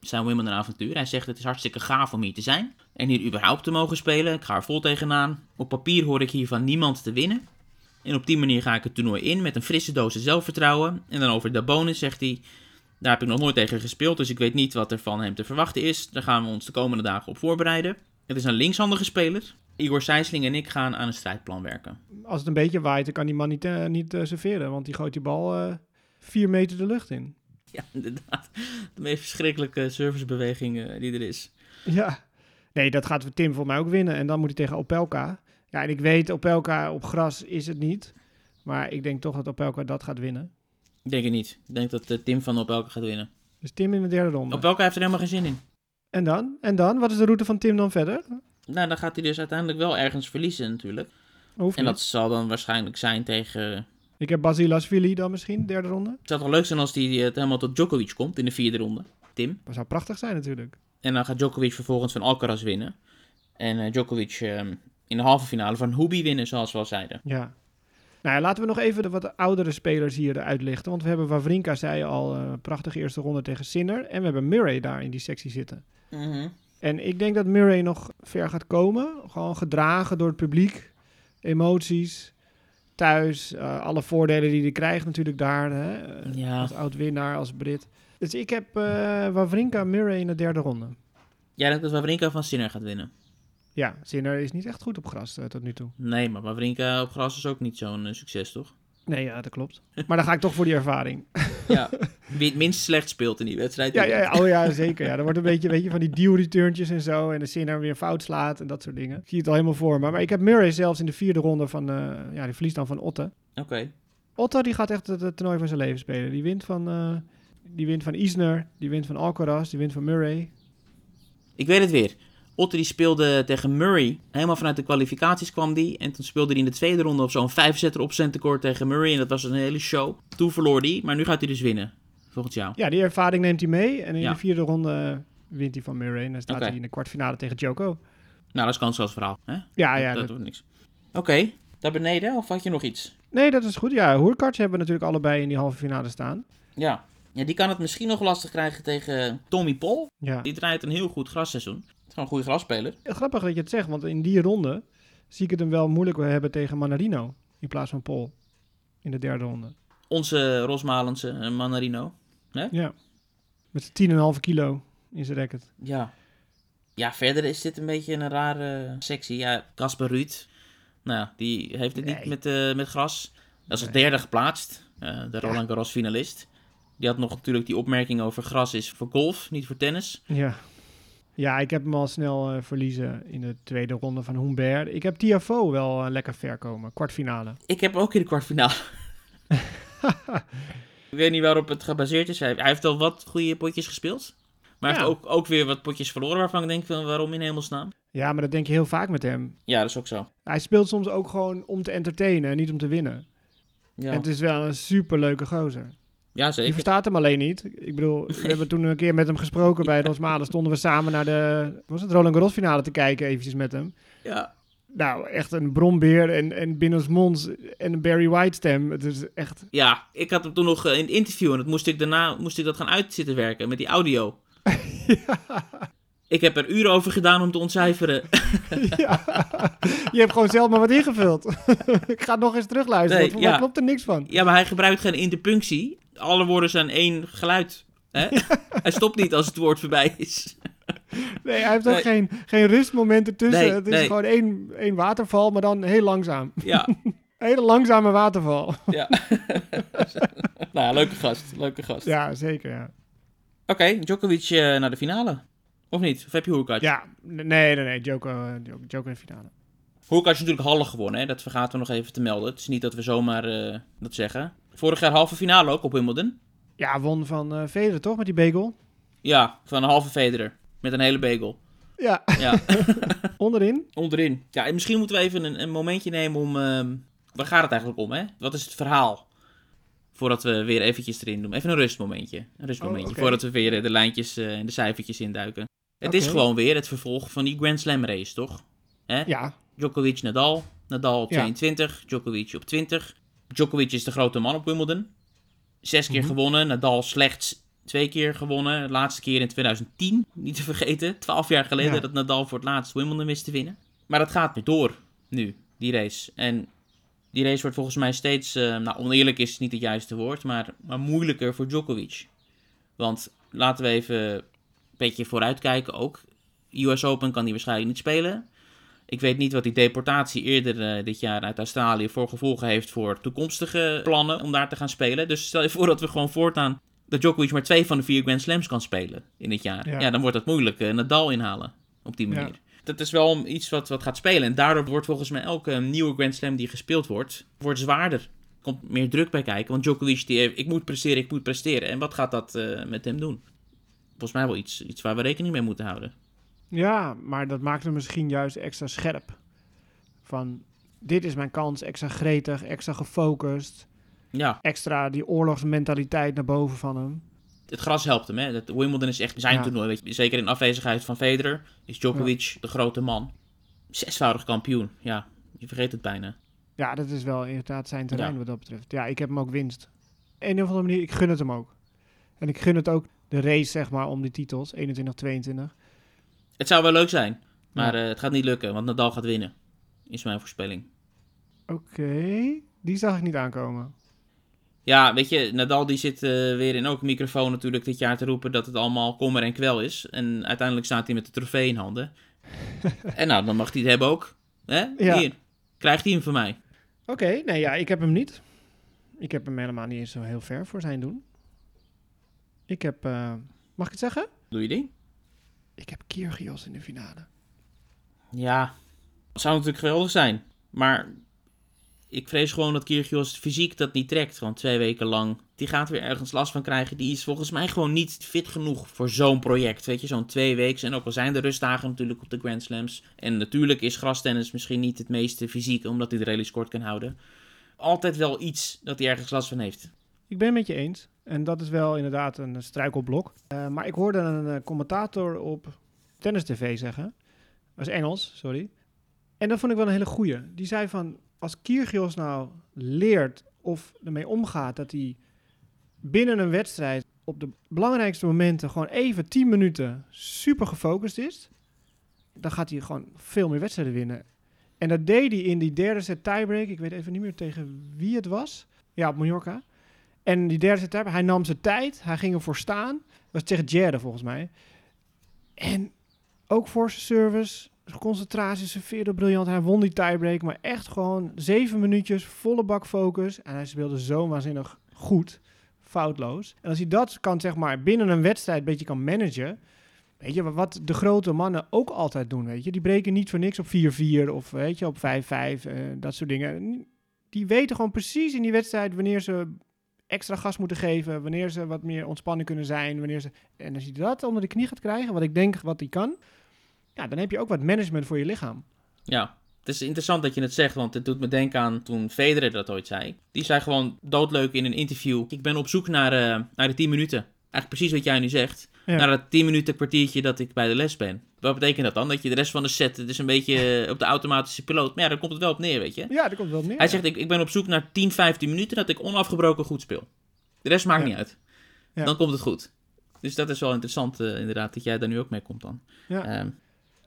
S3: zijn Wimbledon avontuur. Hij zegt het is hartstikke gaaf om hier te zijn. En hier überhaupt te mogen spelen. Ik ga er vol tegenaan. Op papier hoor ik hier van niemand te winnen. En op die manier ga ik het toernooi in met een frisse dosis zelfvertrouwen. En dan over de bonus zegt hij... Daar heb ik nog nooit tegen gespeeld, dus ik weet niet wat er van hem te verwachten is. Daar gaan we ons de komende dagen op voorbereiden. Het is een linkshandige speler. Igor Sijsling en ik gaan aan een strijdplan werken.
S1: Als het een beetje waait, dan kan die man niet, eh, niet eh, serveren. Want die gooit die bal eh, vier meter de lucht in.
S3: Ja, inderdaad. De meest verschrikkelijke servicebeweging eh, die er is.
S1: Ja. Nee, dat gaat Tim voor mij ook winnen. En dan moet hij tegen Opelka. Ja, en ik weet, Opelka op gras is het niet. Maar ik denk toch dat Opelka dat gaat winnen.
S3: Ik denk het niet. Ik denk dat eh, Tim van Opelka gaat winnen.
S1: Dus Tim in de derde ronde.
S3: Opelka heeft er helemaal geen zin in.
S1: En dan? En dan? Wat is de route van Tim dan verder?
S3: Nou, dan gaat hij dus uiteindelijk wel ergens verliezen natuurlijk. En dat zal dan waarschijnlijk zijn tegen...
S1: Ik heb Basilasvili dan misschien, derde ronde.
S3: Het zou toch leuk zijn als hij het helemaal tot Djokovic komt in de vierde ronde. Tim.
S1: Dat zou prachtig zijn natuurlijk.
S3: En dan gaat Djokovic vervolgens van Alcaraz winnen. En eh, Djokovic ehm, in de halve finale van Hubi winnen, zoals we al zeiden.
S1: Ja. Nou ja, laten we nog even de wat oudere spelers hier eruit lichten. Want we hebben Wawrinka, zei al, eh prachtige eerste ronde tegen Sinner. En we hebben Murray daar in die sectie zitten. En ik denk dat Murray nog ver gaat komen. Gewoon gedragen door het publiek. Emoties. Thuis. eh, alle voordelen die hij krijgt natuurlijk daar. Hè? eh,
S3: Ja.
S1: Als oud-winnaar, als Brit. Dus ik heb eh Wawrinka, Murray in de derde ronde.
S3: Jij denkt dat Wawrinka van Sinner gaat winnen?
S1: Ja, Sinner is niet echt goed op gras eh, tot nu toe.
S3: Nee, maar Wawrinka op gras is ook niet zo'n eh, succes, toch?
S1: Nee, ja, dat klopt. Maar dan ga ik toch voor die ervaring.
S3: Ja. Wie het minst slecht speelt in die wedstrijd.
S1: Ja, ja, ja, oh ja, zeker. Ja. Er wordt een beetje, weet je, van die deal-returntjes en zo. En de Sinner weer fout slaat en dat soort dingen. Ik zie het al helemaal voor me. Maar ik heb Murray zelfs in de vierde ronde van... eh, ja, die verliest dan van Otte.
S3: Oké.
S1: Otte, die gaat echt het, het toernooi van zijn leven spelen. Die wint van... eh, die wint van Isner, die wint van Alcaraz, die wint van Murray.
S3: Ik weet het weer. Otte die speelde tegen Murray. Helemaal vanuit de kwalificaties kwam die. En toen speelde hij in de tweede ronde op zo'n vijfzetter op tekort tegen Murray. En dat was een hele show. Toen verloor hij, maar nu gaat hij dus winnen. Volgens jou.
S1: Ja, die ervaring neemt hij mee. En in
S3: Ja.
S1: de vierde ronde eh, wint hij van Murray. En dan staat hij in de kwartfinale tegen Djoko.
S3: Nou, dat is kansloos verhaal. Hè?
S1: Ja, ja.
S3: dat,
S1: dat-
S3: wordt niks. Oké, daar beneden of had je nog iets?
S1: nee, dat is goed. Ja, Hoerkarts hebben we natuurlijk allebei in die halve finale staan.
S3: Ja. ja, die kan het misschien nog lastig krijgen tegen Tommy Paul.
S1: Ja.
S3: Die draait een heel goed grasseizoen. Het is gewoon een goede grasspeler.
S1: Grappig dat je het zegt, want in die ronde zie ik het hem wel moeilijk hebben tegen Manarino. In plaats van Paul. In de derde ronde.
S3: Onze Rosmalense eh, Manarino.
S1: Ja. Met zijn 10,5 kilo in zijn racket.
S3: Ja. Ja, verder is dit een beetje een rare sectie. Ja, Casper Ruud. Nou, ja, die heeft het niet met, eh, met gras. Dat is als
S1: Nee.
S3: derde geplaatst. eh, de Roland Garros finalist. Die had nog natuurlijk die opmerking over gras is voor golf, niet voor tennis.
S1: Ja. Ja, ik heb hem al snel eh, verliezen in de tweede ronde van Humbert. Ik heb Tiafo wel eh, lekker ver komen. Kwartfinale.
S3: Ik heb hem ook in de kwartfinale. ik weet niet waarop het gebaseerd is. Hij, hij heeft al wat goede potjes gespeeld. Maar hij
S1: Ja.
S3: heeft ook, ook weer wat potjes verloren waarvan ik denk van waarom in hemelsnaam.
S1: Ja, maar dat denk je heel vaak met hem.
S3: Ja, dat is ook zo.
S1: Hij speelt soms ook gewoon om te entertainen en niet om te winnen.
S3: Ja,
S1: En het is wel een superleuke gozer.
S3: Ja
S1: Je
S3: zeker.
S1: verstaat hem alleen niet. Ik bedoel, we hebben toen een keer met hem gesproken bij Rosmalen. Stonden we samen naar de was het Roland Garros finale te kijken, eventjes met hem.
S3: Ja.
S1: Nou, echt een brombeer en, en binnensmonds en een Barry White stem. Het is echt...
S3: Ja, ik had hem toen nog eh, in het interview en dat moest ik daarna moest ik dat gaan uitzitten werken met die audio. Ik heb er uren over gedaan om te ontcijferen.
S1: ja. Je hebt gewoon zelf maar wat ingevuld. ik ga het nog eens terugluisteren,
S3: Nee,
S1: want
S3: ja.
S1: klopt er niks van.
S3: Ja, maar hij gebruikt geen interpunctie. Alle woorden zijn één geluid. Hè? hij stopt niet als het woord voorbij is.
S1: Nee, hij heeft ook
S3: Nee.
S1: geen, geen rustmomenten tussen.
S3: Nee,
S1: het is
S3: nee.
S1: gewoon één, één waterval, maar dan heel langzaam.
S3: Ja,
S1: Een hele langzame waterval.
S3: ja. nou, ja, leuke gast. Leuke gast.
S1: ja, zeker, ja.
S3: Oké, Djokovic eh, naar de finale. Of niet? Of heb je Hurkacz?
S1: Ja, nee, nee, nee. Djoko in de finale.
S3: Hurkacz is natuurlijk halve gewonnen, hè? dat vergaten we nog even te melden. Het is niet dat we zomaar eh, dat zeggen. Vorig jaar halve finale ook op Wimbledon.
S1: Ja, won van eh Federer toch, met die bagel?
S3: Ja, van een halve Federer. Met een hele bagel.
S1: Ja,
S3: Ja,
S1: onderin.
S3: onderin. Ja, en misschien moeten we even een, een momentje nemen om... ehm, waar gaat het eigenlijk om, hè? Wat is het verhaal? Voordat we weer eventjes erin doen. Even een rustmomentje. Een rustmomentje.
S1: Oh.
S3: Voordat we weer eh, de lijntjes en de cijfertjes induiken. Het is gewoon weer het vervolg van die Grand Slam race, toch? Hè?
S1: Ja,
S3: Djokovic, Nadal. Nadal op
S1: Ja.
S3: 22, Djokovic op 20. Djokovic is de grote man op Wimbledon. Zes keer
S1: Mhm.
S3: gewonnen, Nadal slechts twee keer gewonnen. De laatste keer in 2010, niet te vergeten. Twaalf jaar geleden
S1: Ja.
S3: dat Nadal voor het laatst Wimbledon wist te winnen. Maar dat gaat weer door, nu, die race. En die race wordt volgens mij steeds, eh, nou oneerlijk is niet het juiste woord, maar, maar moeilijker voor Djokovic. Want laten we even een beetje vooruitkijken ook. US Open kan hij waarschijnlijk niet spelen. Ik weet niet wat die deportatie eerder eh, dit jaar uit Australië voor gevolgen heeft voor toekomstige plannen om daar te gaan spelen. Dus stel je voor dat we gewoon voortaan dat Djokovic maar twee van de vier Grand Slams kan spelen in dit jaar.
S1: Ja.
S3: Ja, dan wordt het moeilijk uh, Nadal inhalen op die manier.
S1: Ja.
S3: Dat is wel iets wat, wat gaat spelen. En daardoor wordt volgens mij elke nieuwe Grand Slam die gespeeld wordt, wordt zwaarder. Er komt meer druk bij kijken. Want Djokovic, die heeft, ik moet presteren, ik moet presteren. En wat gaat dat uh, met hem doen? Volgens mij wel iets, iets waar we rekening mee moeten houden.
S1: Ja, maar dat maakt hem misschien juist extra scherp. Van, dit is mijn kans, extra gretig, extra gefocust.
S3: Ja.
S1: Extra die oorlogsmentaliteit naar boven van hem.
S3: Het gras helpt hem, hè. Dat Wimbledon is echt zijn
S1: Ja.
S3: toernooi. Weet je. Zeker in afwezigheid van Federer is Djokovic de grote man. Zesvoudig kampioen. Ja, je vergeet het bijna.
S1: Ja, dat is wel inderdaad zijn terrein
S3: Ja.
S1: wat dat betreft. Ja, ik heb hem ook winst. Een of andere manier, ik gun het hem ook. En ik gun het ook de race, zeg maar, om die titels. 21, 22.
S3: Het zou wel leuk zijn, maar
S1: Ja.
S3: eh, het gaat niet lukken, want Nadal gaat winnen. Is mijn voorspelling.
S1: Oké, die zag ik niet aankomen.
S3: Ja, weet je, Nadal die zit eh, weer in ook microfoon natuurlijk dit jaar te roepen dat het allemaal kommer en kwel is. En uiteindelijk staat hij met de trofee in handen. en nou, dan mag hij het hebben ook. Hè?
S1: Ja.
S3: Hier, krijgt hij hem van mij.
S1: Oké, nee, ja, ik heb hem niet. Ik heb hem helemaal niet eens zo heel ver voor zijn doen. Ik heb, eh, mag ik het zeggen?
S3: Doe je ding?
S1: Ik heb Kyrgios in de finale.
S3: Ja, zou natuurlijk geweldig zijn. Maar ik vrees gewoon dat Kyrgios fysiek dat niet trekt. Gewoon twee weken lang. Die gaat weer ergens last van krijgen. Die is volgens mij gewoon niet fit genoeg voor zo'n project. Weet je, zo'n twee weken. En ook al zijn de rustdagen natuurlijk op de Grand Slams. En natuurlijk is grastennis misschien niet het meeste fysiek, omdat hij de rallies kort kan houden. Altijd wel iets dat hij ergens last van heeft.
S1: Ik ben het met je eens. En dat is wel inderdaad een struikelblok. Eh, maar ik hoorde een eh, commentator op Tennis TV zeggen. Is Engels, sorry. En dat vond ik wel een hele goeie. Die zei van, als Kyrgios nou leert of ermee omgaat dat hij binnen een wedstrijd op de belangrijkste momenten gewoon even 10 minuten super gefocust is, dan gaat hij gewoon veel meer wedstrijden winnen. En dat deed hij in die derde set tiebreak. Ik weet even niet meer tegen wie het was. Ja, op Mallorca. En die derde set tiebreak, hij nam zijn tijd. Hij ging ervoor staan. Dat was tegen Jerde volgens mij. En ook voor zijn service, zijn concentratie, serveerde briljant. Hij won die tiebreak, maar echt gewoon zeven minuutjes, volle bak focus. En hij speelde zo waanzinnig goed, foutloos. En als hij dat kan, zeg maar, binnen een wedstrijd een beetje kan managen... Weet je, wat de grote mannen ook altijd doen, weet je. Die breken niet voor niks op 4-4 of weet je, op 5-5, eh, dat soort dingen. Die weten gewoon precies in die wedstrijd wanneer ze extra gas moeten geven, wanneer ze wat meer ontspannen kunnen zijn, wanneer ze... En als je dat onder de knie gaat krijgen, wat ik denk wat hij kan, ja, dan heb je ook wat management voor je lichaam.
S3: Ja, het is interessant dat je het zegt, want het doet me denken aan toen Federer dat ooit zei. Die zei gewoon doodleuk in een interview. Ik ben op zoek naar, eh, naar de 10 minuten. Eigenlijk precies wat jij nu zegt.
S1: Ja.
S3: Naar dat 10 minuten kwartiertje dat ik bij de les ben. Wat betekent dat dan? Dat je de rest van de set dus een beetje eh, op de automatische piloot. Maar ja, daar komt het wel op neer, weet je.
S1: Ja, dat komt wel op neer.
S3: Hij zegt, ik, ik ben op zoek naar 10, 15 minuten dat ik onafgebroken goed speel. De rest maakt
S1: Ja.
S3: niet uit.
S1: Ja.
S3: Dan komt het goed. Dus dat is wel interessant eh, inderdaad, dat jij daar nu ook mee komt dan.
S1: Ja.
S3: Ehm,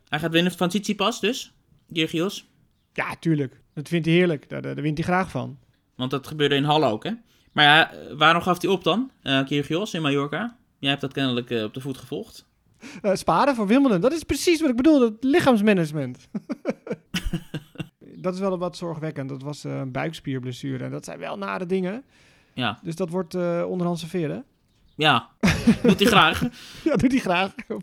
S3: hij gaat winnen van Tsitsipas dus, Kyrgios.
S1: Ja, tuurlijk. Dat vindt hij heerlijk. Daar, daar, daar wint hij graag van.
S3: Want dat gebeurde in Halle ook, hè? Maar ja, eh, waarom gaf hij op dan, eh Kyrgios in Mallorca? Jij hebt dat kennelijk op de voet gevolgd.
S1: Eh, sparen voor Wimbledon. Dat is precies wat ik bedoel. Dat lichaamsmanagement. dat is wel wat zorgwekkend. Dat was eh, een buikspierblessure. En dat zijn wel nare dingen.
S3: Ja,
S1: Dus dat wordt eh onderhand serveren.
S3: ja. doet hij graag.
S1: Ja, doet hij graag. Op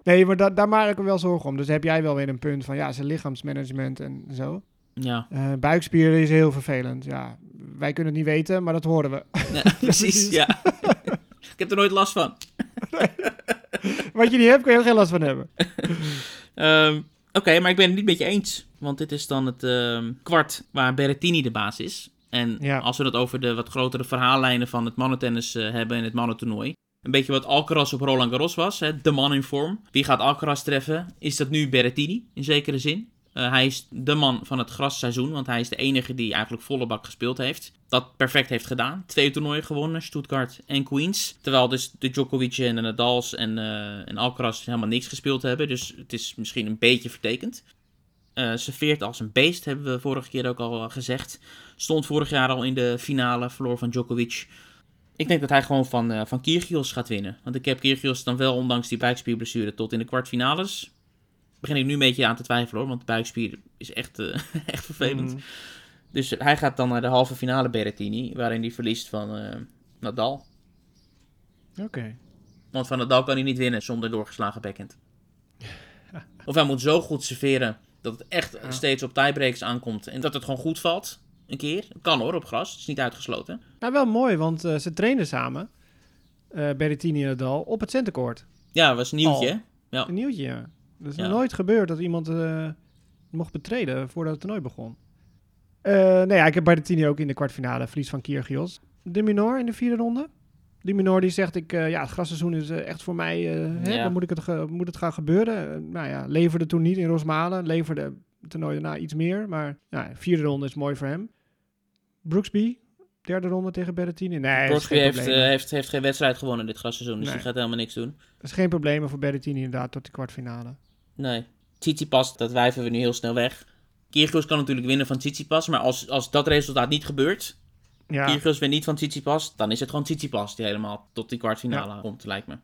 S1: 40-0. Nee, maar da daar maak ik me wel zorgen om. Dus heb jij wel weer een punt van ja, zijn lichaamsmanagement en zo.
S3: Ja,
S1: Eh buikspieren is heel vervelend. Ja, wij kunnen het niet weten, maar dat horen we.
S3: Ja, precies, ja. ik heb er nooit last van.
S1: Wat je niet hebt, kun je er geen last van hebben.
S3: Ehm, Oké, maar ik ben het niet met je eens. Want dit is dan het ehm, kwart waar Berrettini de baas is. En
S1: Ja.
S3: als we het over de wat grotere verhaallijnen van het mannentennis eh, hebben en het mannentoernooi. Een beetje wat Alcaraz op Roland Garros was, hè, de man in vorm. Wie gaat Alcaraz treffen? Is dat nu Berrettini, in zekere zin? Eh, hij is de man van het grasseizoen, want hij is de enige die eigenlijk volle bak gespeeld heeft. Dat perfect heeft gedaan. Twee toernooien gewonnen, Stuttgart en Queens. Terwijl dus de Djokovic en de Nadals en, eh en Alcaraz helemaal niks gespeeld hebben. Dus het is misschien een beetje vertekend. Eh serveert als een beest, hebben we vorige keer ook al gezegd. Stond vorig jaar al in de finale, verloor van Djokovic. Ik denk dat hij gewoon van, eh van Kyrgios gaat winnen. Want ik heb Kyrgios dan wel, ondanks die buikspierblessure, tot in de kwartfinales. Begin ik nu een beetje aan te twijfelen hoor, want de buikspier is echt, eh, echt vervelend.
S1: Mm.
S3: Dus hij gaat dan naar de halve finale Berrettini, waarin hij verliest van eh, Nadal.
S1: Oké.
S3: Want Van Nadal kan hij niet winnen zonder doorgeslagen backhand. Of hij moet zo goed serveren dat het echt
S1: Ja.
S3: steeds op tiebreaks aankomt. En dat het gewoon goed valt. Een keer. Kan hoor, op gras. Het is niet uitgesloten.
S1: Nou, wel mooi, want eh, ze trainen samen, Berrettini en Nadal, op het centercourt.
S3: Ja, dat was een nieuwtje.
S1: Al.
S3: Ja.
S1: Een nieuwtje, ja. Dat is
S3: Ja.
S1: nooit gebeurd dat iemand eh, mocht betreden voordat het toernooi begon. Eh nou ja, ik heb Berrettini ook in de kwartfinale, verlies van Kyrgios. De Minor in de vierde ronde. De Minor die zegt, ik, eh, ja, het grasseizoen is echt voor mij, eh, hè, dan moet, ik het moet het gaan gebeuren. Nou ja, leverde toen niet in Rosmalen, leverde het toernooi daarna iets meer. Maar ja, vierde ronde is mooi voor hem. Brooksby, derde ronde tegen Berrettini. Nee, geen
S3: heeft, eh, heeft, heeft geen wedstrijd gewonnen dit grasseizoen. Dus
S1: Nee.
S3: die gaat helemaal niks doen.
S1: Dat is geen probleem voor Berrettini inderdaad tot de kwartfinale.
S3: Nee. Tsitsipas, dat wijven we nu heel snel weg. Kyrgios kan natuurlijk winnen van Tsitsipas. Maar als, als dat resultaat niet gebeurt...
S1: Ja,
S3: Kyrgios wint niet van Tsitsipas... dan is het gewoon Tsitsipas die helemaal tot die kwartfinale komt, lijkt me.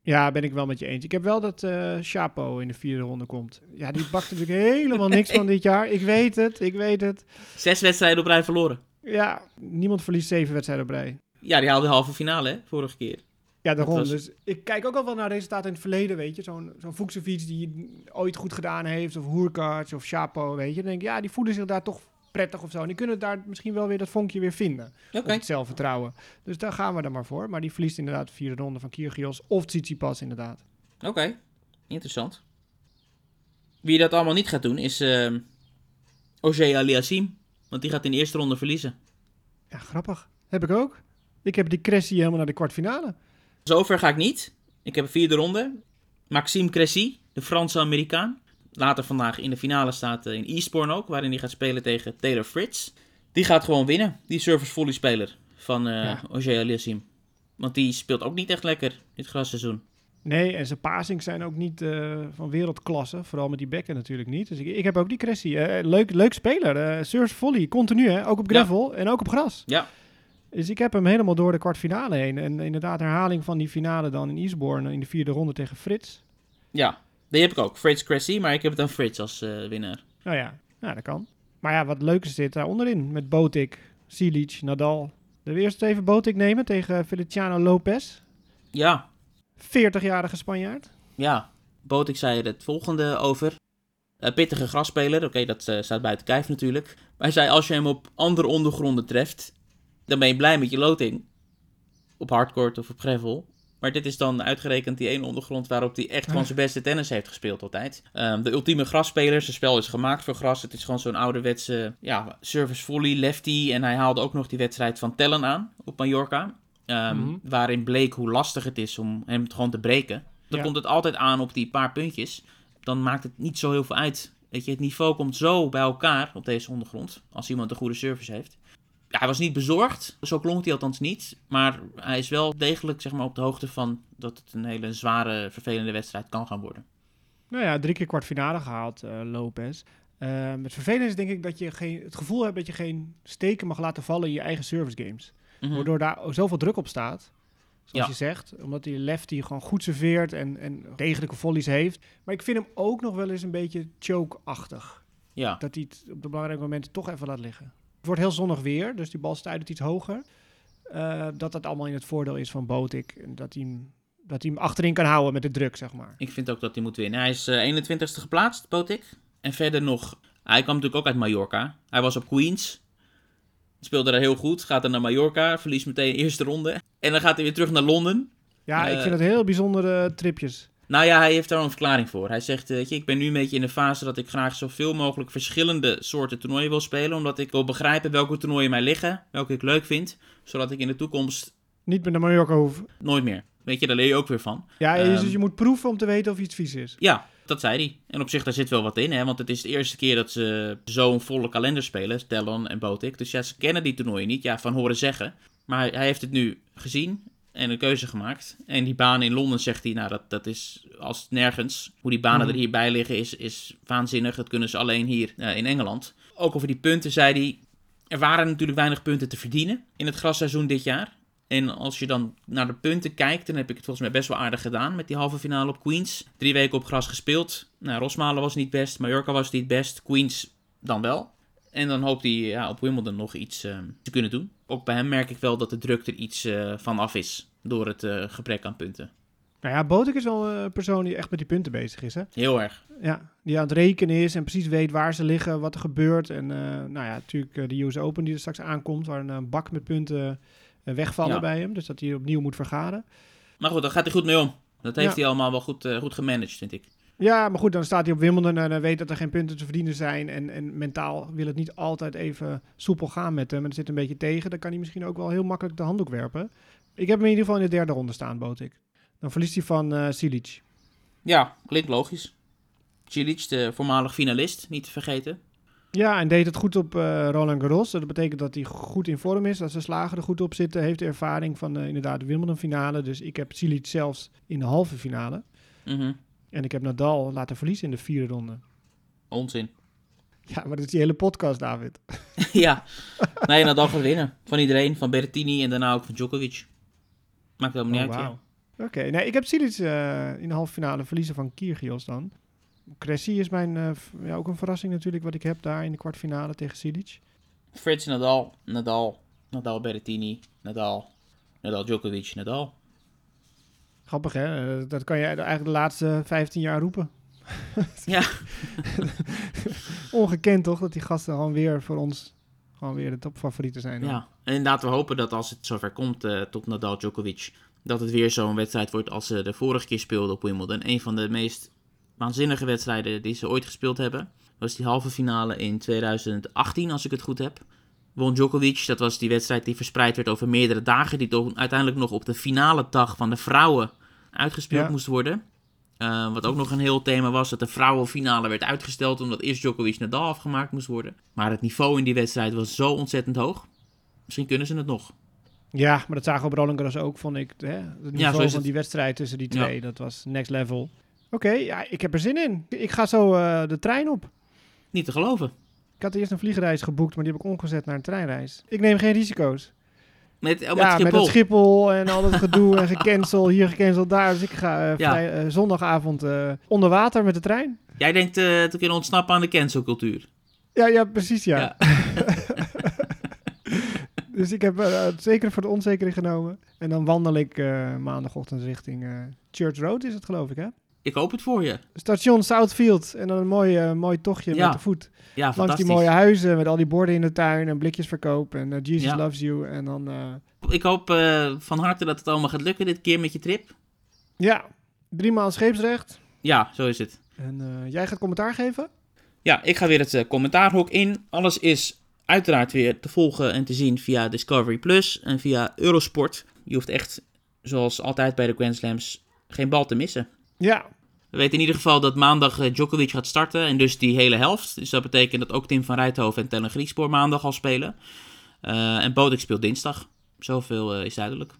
S1: ja, ben ik wel met je eens. Ik heb wel dat eh Chapo in de vierde ronde komt. Ja, die bakt natuurlijk helemaal niks van dit jaar. Ik weet het, ik weet het.
S3: Zes wedstrijden op rij verloren.
S1: Ja, niemand verliest zeven wedstrijden op rij.
S3: Ja, die haalde de halve finale, hè, vorige keer.
S1: Ja, daarom.
S3: was-
S1: Dus ik kijk ook al wel naar resultaten in het verleden, weet je. Zo'n zo'n Fuchsovits die ooit goed gedaan heeft, of Hoerkarts of Chapo, weet je. Dan denk ik, ja, die voelen zich daar toch prettig of zo. En die kunnen daar misschien wel weer dat vonkje weer vinden.
S3: Oké.
S1: Of het zelfvertrouwen. Dus daar gaan we dan maar voor. Maar die verliest inderdaad de vierde ronde van Kyrgios of Tsitsipas inderdaad.
S3: Oké, interessant. Wie dat allemaal niet gaat doen is ehm Oje Aliassim. Want die gaat in de eerste ronde verliezen.
S1: Ja, grappig. Heb ik ook. Ik heb die Cressy helemaal naar de kwartfinale.
S3: Zover ga ik niet. Ik heb een vierde ronde. Maxime Cressy, de Franse Amerikaan. Later vandaag in de finale staat eh, in Eastbourne ook, waarin hij gaat spelen tegen Taylor Fritz. Die gaat gewoon winnen, die service volley speler van eh
S1: Ja.
S3: Want die speelt ook niet echt lekker dit grasseizoen.
S1: Nee, en zijn passings zijn ook niet eh, van wereldklasse. Vooral met die bekken natuurlijk niet. Dus ik, ik heb ook die Cressy. Eh, leuk, leuk speler. eh Surf volley, continu hè. Ook op
S3: Ja.
S1: gravel en ook op gras.
S3: Ja.
S1: Dus ik heb hem helemaal door de kwartfinale heen. En inderdaad, herhaling van die finale dan in Eastbourne in de vierde ronde tegen Frits.
S3: Ja, die heb ik ook. Fritz Cressy, maar ik heb het dan Fritz als eh, winnaar.
S1: Nou ja, ja, dat kan. Maar ja, wat leuk is dit daar onderin. Met Botik, Silic, Nadal. De eerst even Botik nemen tegen Feliciano Lopez.
S3: Ja,
S1: 40-jarige Spanjaard.
S3: Ja, Botik zei er het volgende over. Eh, pittige grasspeler, oké, dat eh, staat buiten kijf natuurlijk. Maar hij zei, als je hem op andere ondergronden treft, dan ben je blij met je loting. Op hardcourt of op gravel. Maar dit is dan uitgerekend die ene ondergrond waarop hij echt gewoon zijn beste tennis heeft gespeeld altijd. Ehm, de ultieme grasspeler, zijn spel is gemaakt voor gras. Het is gewoon zo'n ouderwetse ja, service volley, lefty. En hij haalde ook nog die wedstrijd van Tellen aan op Mallorca. Ehm,
S1: Mhm.
S3: Waarin bleek hoe lastig het is om hem gewoon te breken. Dan
S1: Ja.
S3: komt het altijd aan op die paar puntjes. Dan maakt het niet zo heel veel uit. Weet je, het niveau komt zo bij elkaar op deze ondergrond. Als iemand een goede service heeft. Ja, hij was niet bezorgd. Zo klonk hij althans niet. Maar hij is wel degelijk zeg maar, op de hoogte van dat het een hele zware, vervelende wedstrijd kan gaan worden.
S1: Nou ja, drie keer kwartfinale gehaald, eh, Lopez. Ehm, het vervelende is denk ik dat je geen, het gevoel hebt dat je geen steken mag laten vallen in je eigen service games.
S3: Mhm.
S1: Waardoor daar zoveel druk op staat. Zoals
S3: Ja.
S1: je zegt. Omdat die lefty gewoon goed serveert en, en degelijke volleys heeft. Maar ik vind hem ook nog wel eens een beetje choke-achtig.
S3: Ja,
S1: Dat hij het op de belangrijke momenten toch even laat liggen. Het wordt heel zonnig weer, dus die bal stuit iets hoger. Eh, dat dat allemaal in het voordeel is van Botik. En dat hij, hem, dat hij hem achterin kan houden met de druk, zeg maar.
S3: ik vind ook dat hij moet winnen. Hij is eh, 21ste geplaatst, Botik. En verder nog, hij kwam natuurlijk ook uit Mallorca. Hij was op Queens. Speelde daar heel goed. Gaat dan naar Mallorca. Verliest meteen de eerste ronde. En dan gaat hij weer terug naar Londen.
S1: Ja, ik
S3: Eh,
S1: vind het heel bijzondere tripjes.
S3: Nou ja, hij heeft daar een verklaring voor. Hij zegt, eh, weet je, ik ben nu een beetje in de fase dat ik graag zoveel mogelijk verschillende soorten toernooien wil spelen. Omdat ik wil begrijpen welke toernooien mij liggen, welke ik leuk vind. Zodat ik in de toekomst
S1: Niet meer naar Mallorca hoeven.
S3: nooit meer. Weet je, daar leer je ook weer van.
S1: Ja,
S3: Ehm.
S1: dus je moet proeven om te weten of iets vies is.
S3: Ja, dat zei hij. En op zich, daar zit wel wat in, hè. Want het is de eerste keer dat ze zo'n volle kalender spelen, Talon en Botik. Dus ja, ze kennen die toernooien niet, ja, van horen zeggen. Maar hij, hij heeft het nu gezien en een keuze gemaakt. En die baan in Londen, zegt hij, nou, dat, dat is als nergens. Hoe die banen
S1: Mhm.
S3: er hierbij liggen is, is waanzinnig. Dat kunnen ze alleen hier eh, in Engeland. Ook over die punten zei hij, er waren natuurlijk weinig punten te verdienen in het grasseizoen dit jaar. En als je dan naar de punten kijkt, dan heb ik het volgens mij best wel aardig gedaan met die halve finale op Queens. Drie weken op gras gespeeld. Nou, Rosmalen was niet best, Mallorca was niet best, Queens dan wel. En dan hoopt hij ja, op Wimbledon nog iets eh, te kunnen doen. Ook bij hem merk ik wel dat de druk er iets eh, van af is. door het eh, gebrek aan punten.
S1: Nou ja, Botek is wel een persoon die echt met die punten bezig is, hè?
S3: Heel erg.
S1: Ja, die aan het rekenen is en precies weet waar ze liggen, wat er gebeurt. En nou ja, natuurlijk de US Open die er straks aankomt, waar een bak met punten wegvallen
S3: Ja.
S1: bij hem. Dus dat hij opnieuw moet vergaren.
S3: Maar goed, daar gaat hij goed mee om. Dat heeft
S1: Ja.
S3: hij allemaal wel goed, eh, goed gemanaged, vind ik.
S1: Ja, maar goed, dan staat hij op Wimbledon en hij weet dat er geen punten te verdienen zijn. En, en mentaal wil het niet altijd even soepel gaan met hem. En het zit een beetje tegen. Dan kan hij misschien ook wel heel makkelijk de handdoek werpen. Ik heb hem in ieder geval in de derde ronde staan, bood ik. Dan verliest hij van eh Silic.
S3: Ja, klinkt logisch. Cilic, de voormalig finalist, niet te vergeten.
S1: Ja, en deed het goed op eh, Roland Garros. Dat betekent dat hij goed in vorm is. Dat zijn slagen er goed op zitten. Heeft de ervaring van eh, inderdaad de Wimbledon finale. Dus ik heb Silic zelfs in de halve finale.
S3: Mhm.
S1: En ik heb Nadal laten verliezen in de vierde ronde.
S3: Onzin.
S1: Ja, maar dat is die hele podcast, David.
S3: ja. Nee, Nadal gaat winnen. Van iedereen. Van Berrettini en daarna ook van Djokovic. Maakt helemaal niet
S1: Oh,
S3: uit,
S1: wauw. Oké, nee, ik heb Silic eh, in de halve finale verliezen van Kyrgios dan. Cressy is mijn, eh, ja, ook een verrassing natuurlijk wat ik heb daar in de kwartfinale tegen Silic.
S3: Frits Nadal, Nadal, Nadal Berrettini, Nadal, Nadal Djokovic, Nadal.
S1: Grappig hè, Eh, dat kan je eigenlijk de laatste 15 jaar roepen.
S3: Ja.
S1: Ongekend toch, dat die gasten gewoon weer voor ons gewoon weer de topfavorieten zijn. hoor.
S3: Ja, en inderdaad, we hopen dat als het zover komt eh, tot Nadal Djokovic, dat het weer zo'n wedstrijd wordt als ze de vorige keer speelden op Wimbledon. Een van de meest waanzinnige wedstrijden die ze ooit gespeeld hebben. was die halve finale in 2018, als ik het goed heb. Won Djokovic, dat was die wedstrijd die verspreid werd over meerdere dagen, die toch uiteindelijk nog op de finale dag van de vrouwen uitgespeeld
S1: Ja.
S3: moest worden. Eh, wat ook nog een heel thema was, dat de vrouwenfinale werd uitgesteld omdat eerst Djokovic Nadal afgemaakt moest worden. Maar het niveau in die wedstrijd was zo ontzettend hoog. Misschien kunnen ze het nog.
S1: Ja, maar dat zagen we op Roland Garros ook, vond ik. Hè? Het niveau
S3: is
S1: van die wedstrijd tussen die
S3: Ja.
S1: twee, dat was next level. Oké, ja, ik heb er zin in. Ik ga zo eh, de trein op.
S3: Niet te geloven.
S1: Ik had eerst een vliegreis geboekt, maar die heb ik omgezet naar een treinreis. Ik neem geen risico's.
S3: Met, oh, met
S1: ja, met
S3: Schiphol.
S1: het Schiphol en al dat gedoe en gecanceld, hier gecanceld, daar. Dus ik ga eh,
S3: Ja.
S1: vrij- eh, zondagavond onder water met de trein.
S3: Jij denkt te kunnen ontsnappen aan de cancelcultuur.
S1: Ja, ja, precies, ja. dus ik heb het zeker voor de onzekering genomen. En dan wandel ik maandagochtend richting Church Road, is het geloof ik, hè?
S3: Ik hoop het voor je.
S1: Station Southfield. En dan een mooi, eh, mooi tochtje
S3: Ja.
S1: met de voet.
S3: Ja,
S1: Langs die mooie huizen met al die borden in de tuin en blikjesverkoop. En eh, Jesus
S3: Ja.
S1: loves you. En dan, eh,
S3: Ik hoop van harte dat het allemaal gaat lukken dit keer met je trip.
S1: ja, drie maal scheepsrecht.
S3: Ja, zo is het.
S1: En jij gaat commentaar geven?
S3: Ja, ik ga weer het commentaarhok in. Alles is uiteraard weer te volgen en te zien via Discovery Plus en via Eurosport. Je hoeft echt, zoals altijd bij de Grand Slams, geen bal te missen.
S1: Ja,
S3: We weten in ieder geval dat maandag eh, Djokovic gaat starten en dus die hele helft. Dus dat betekent dat ook Tim van Rijthoven en Tellen Griekspoor maandag al spelen. Eh, en Bodek speelt dinsdag. Zoveel eh, is duidelijk.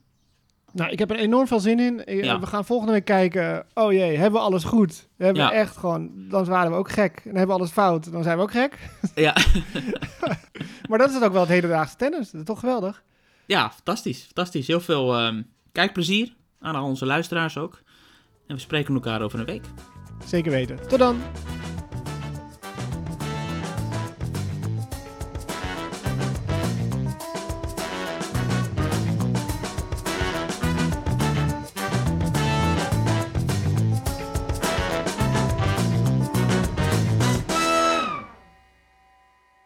S1: nou, ik heb er enorm veel zin in.
S3: Ja.
S1: We gaan volgende week kijken. Oh jee, hebben we alles goed? We hebben
S3: Ja.
S1: echt gewoon, dan waren we ook gek. En hebben we alles fout, dan zijn we ook gek.
S3: Ja,
S1: Maar dat is het ook wel het hedendaagse tennis. Dat is toch geweldig?
S3: ja fantastisch. Fantastisch. Heel veel ehm, kijkplezier aan al onze luisteraars ook. En we spreken elkaar over een week.
S1: Zeker weten. Tot dan.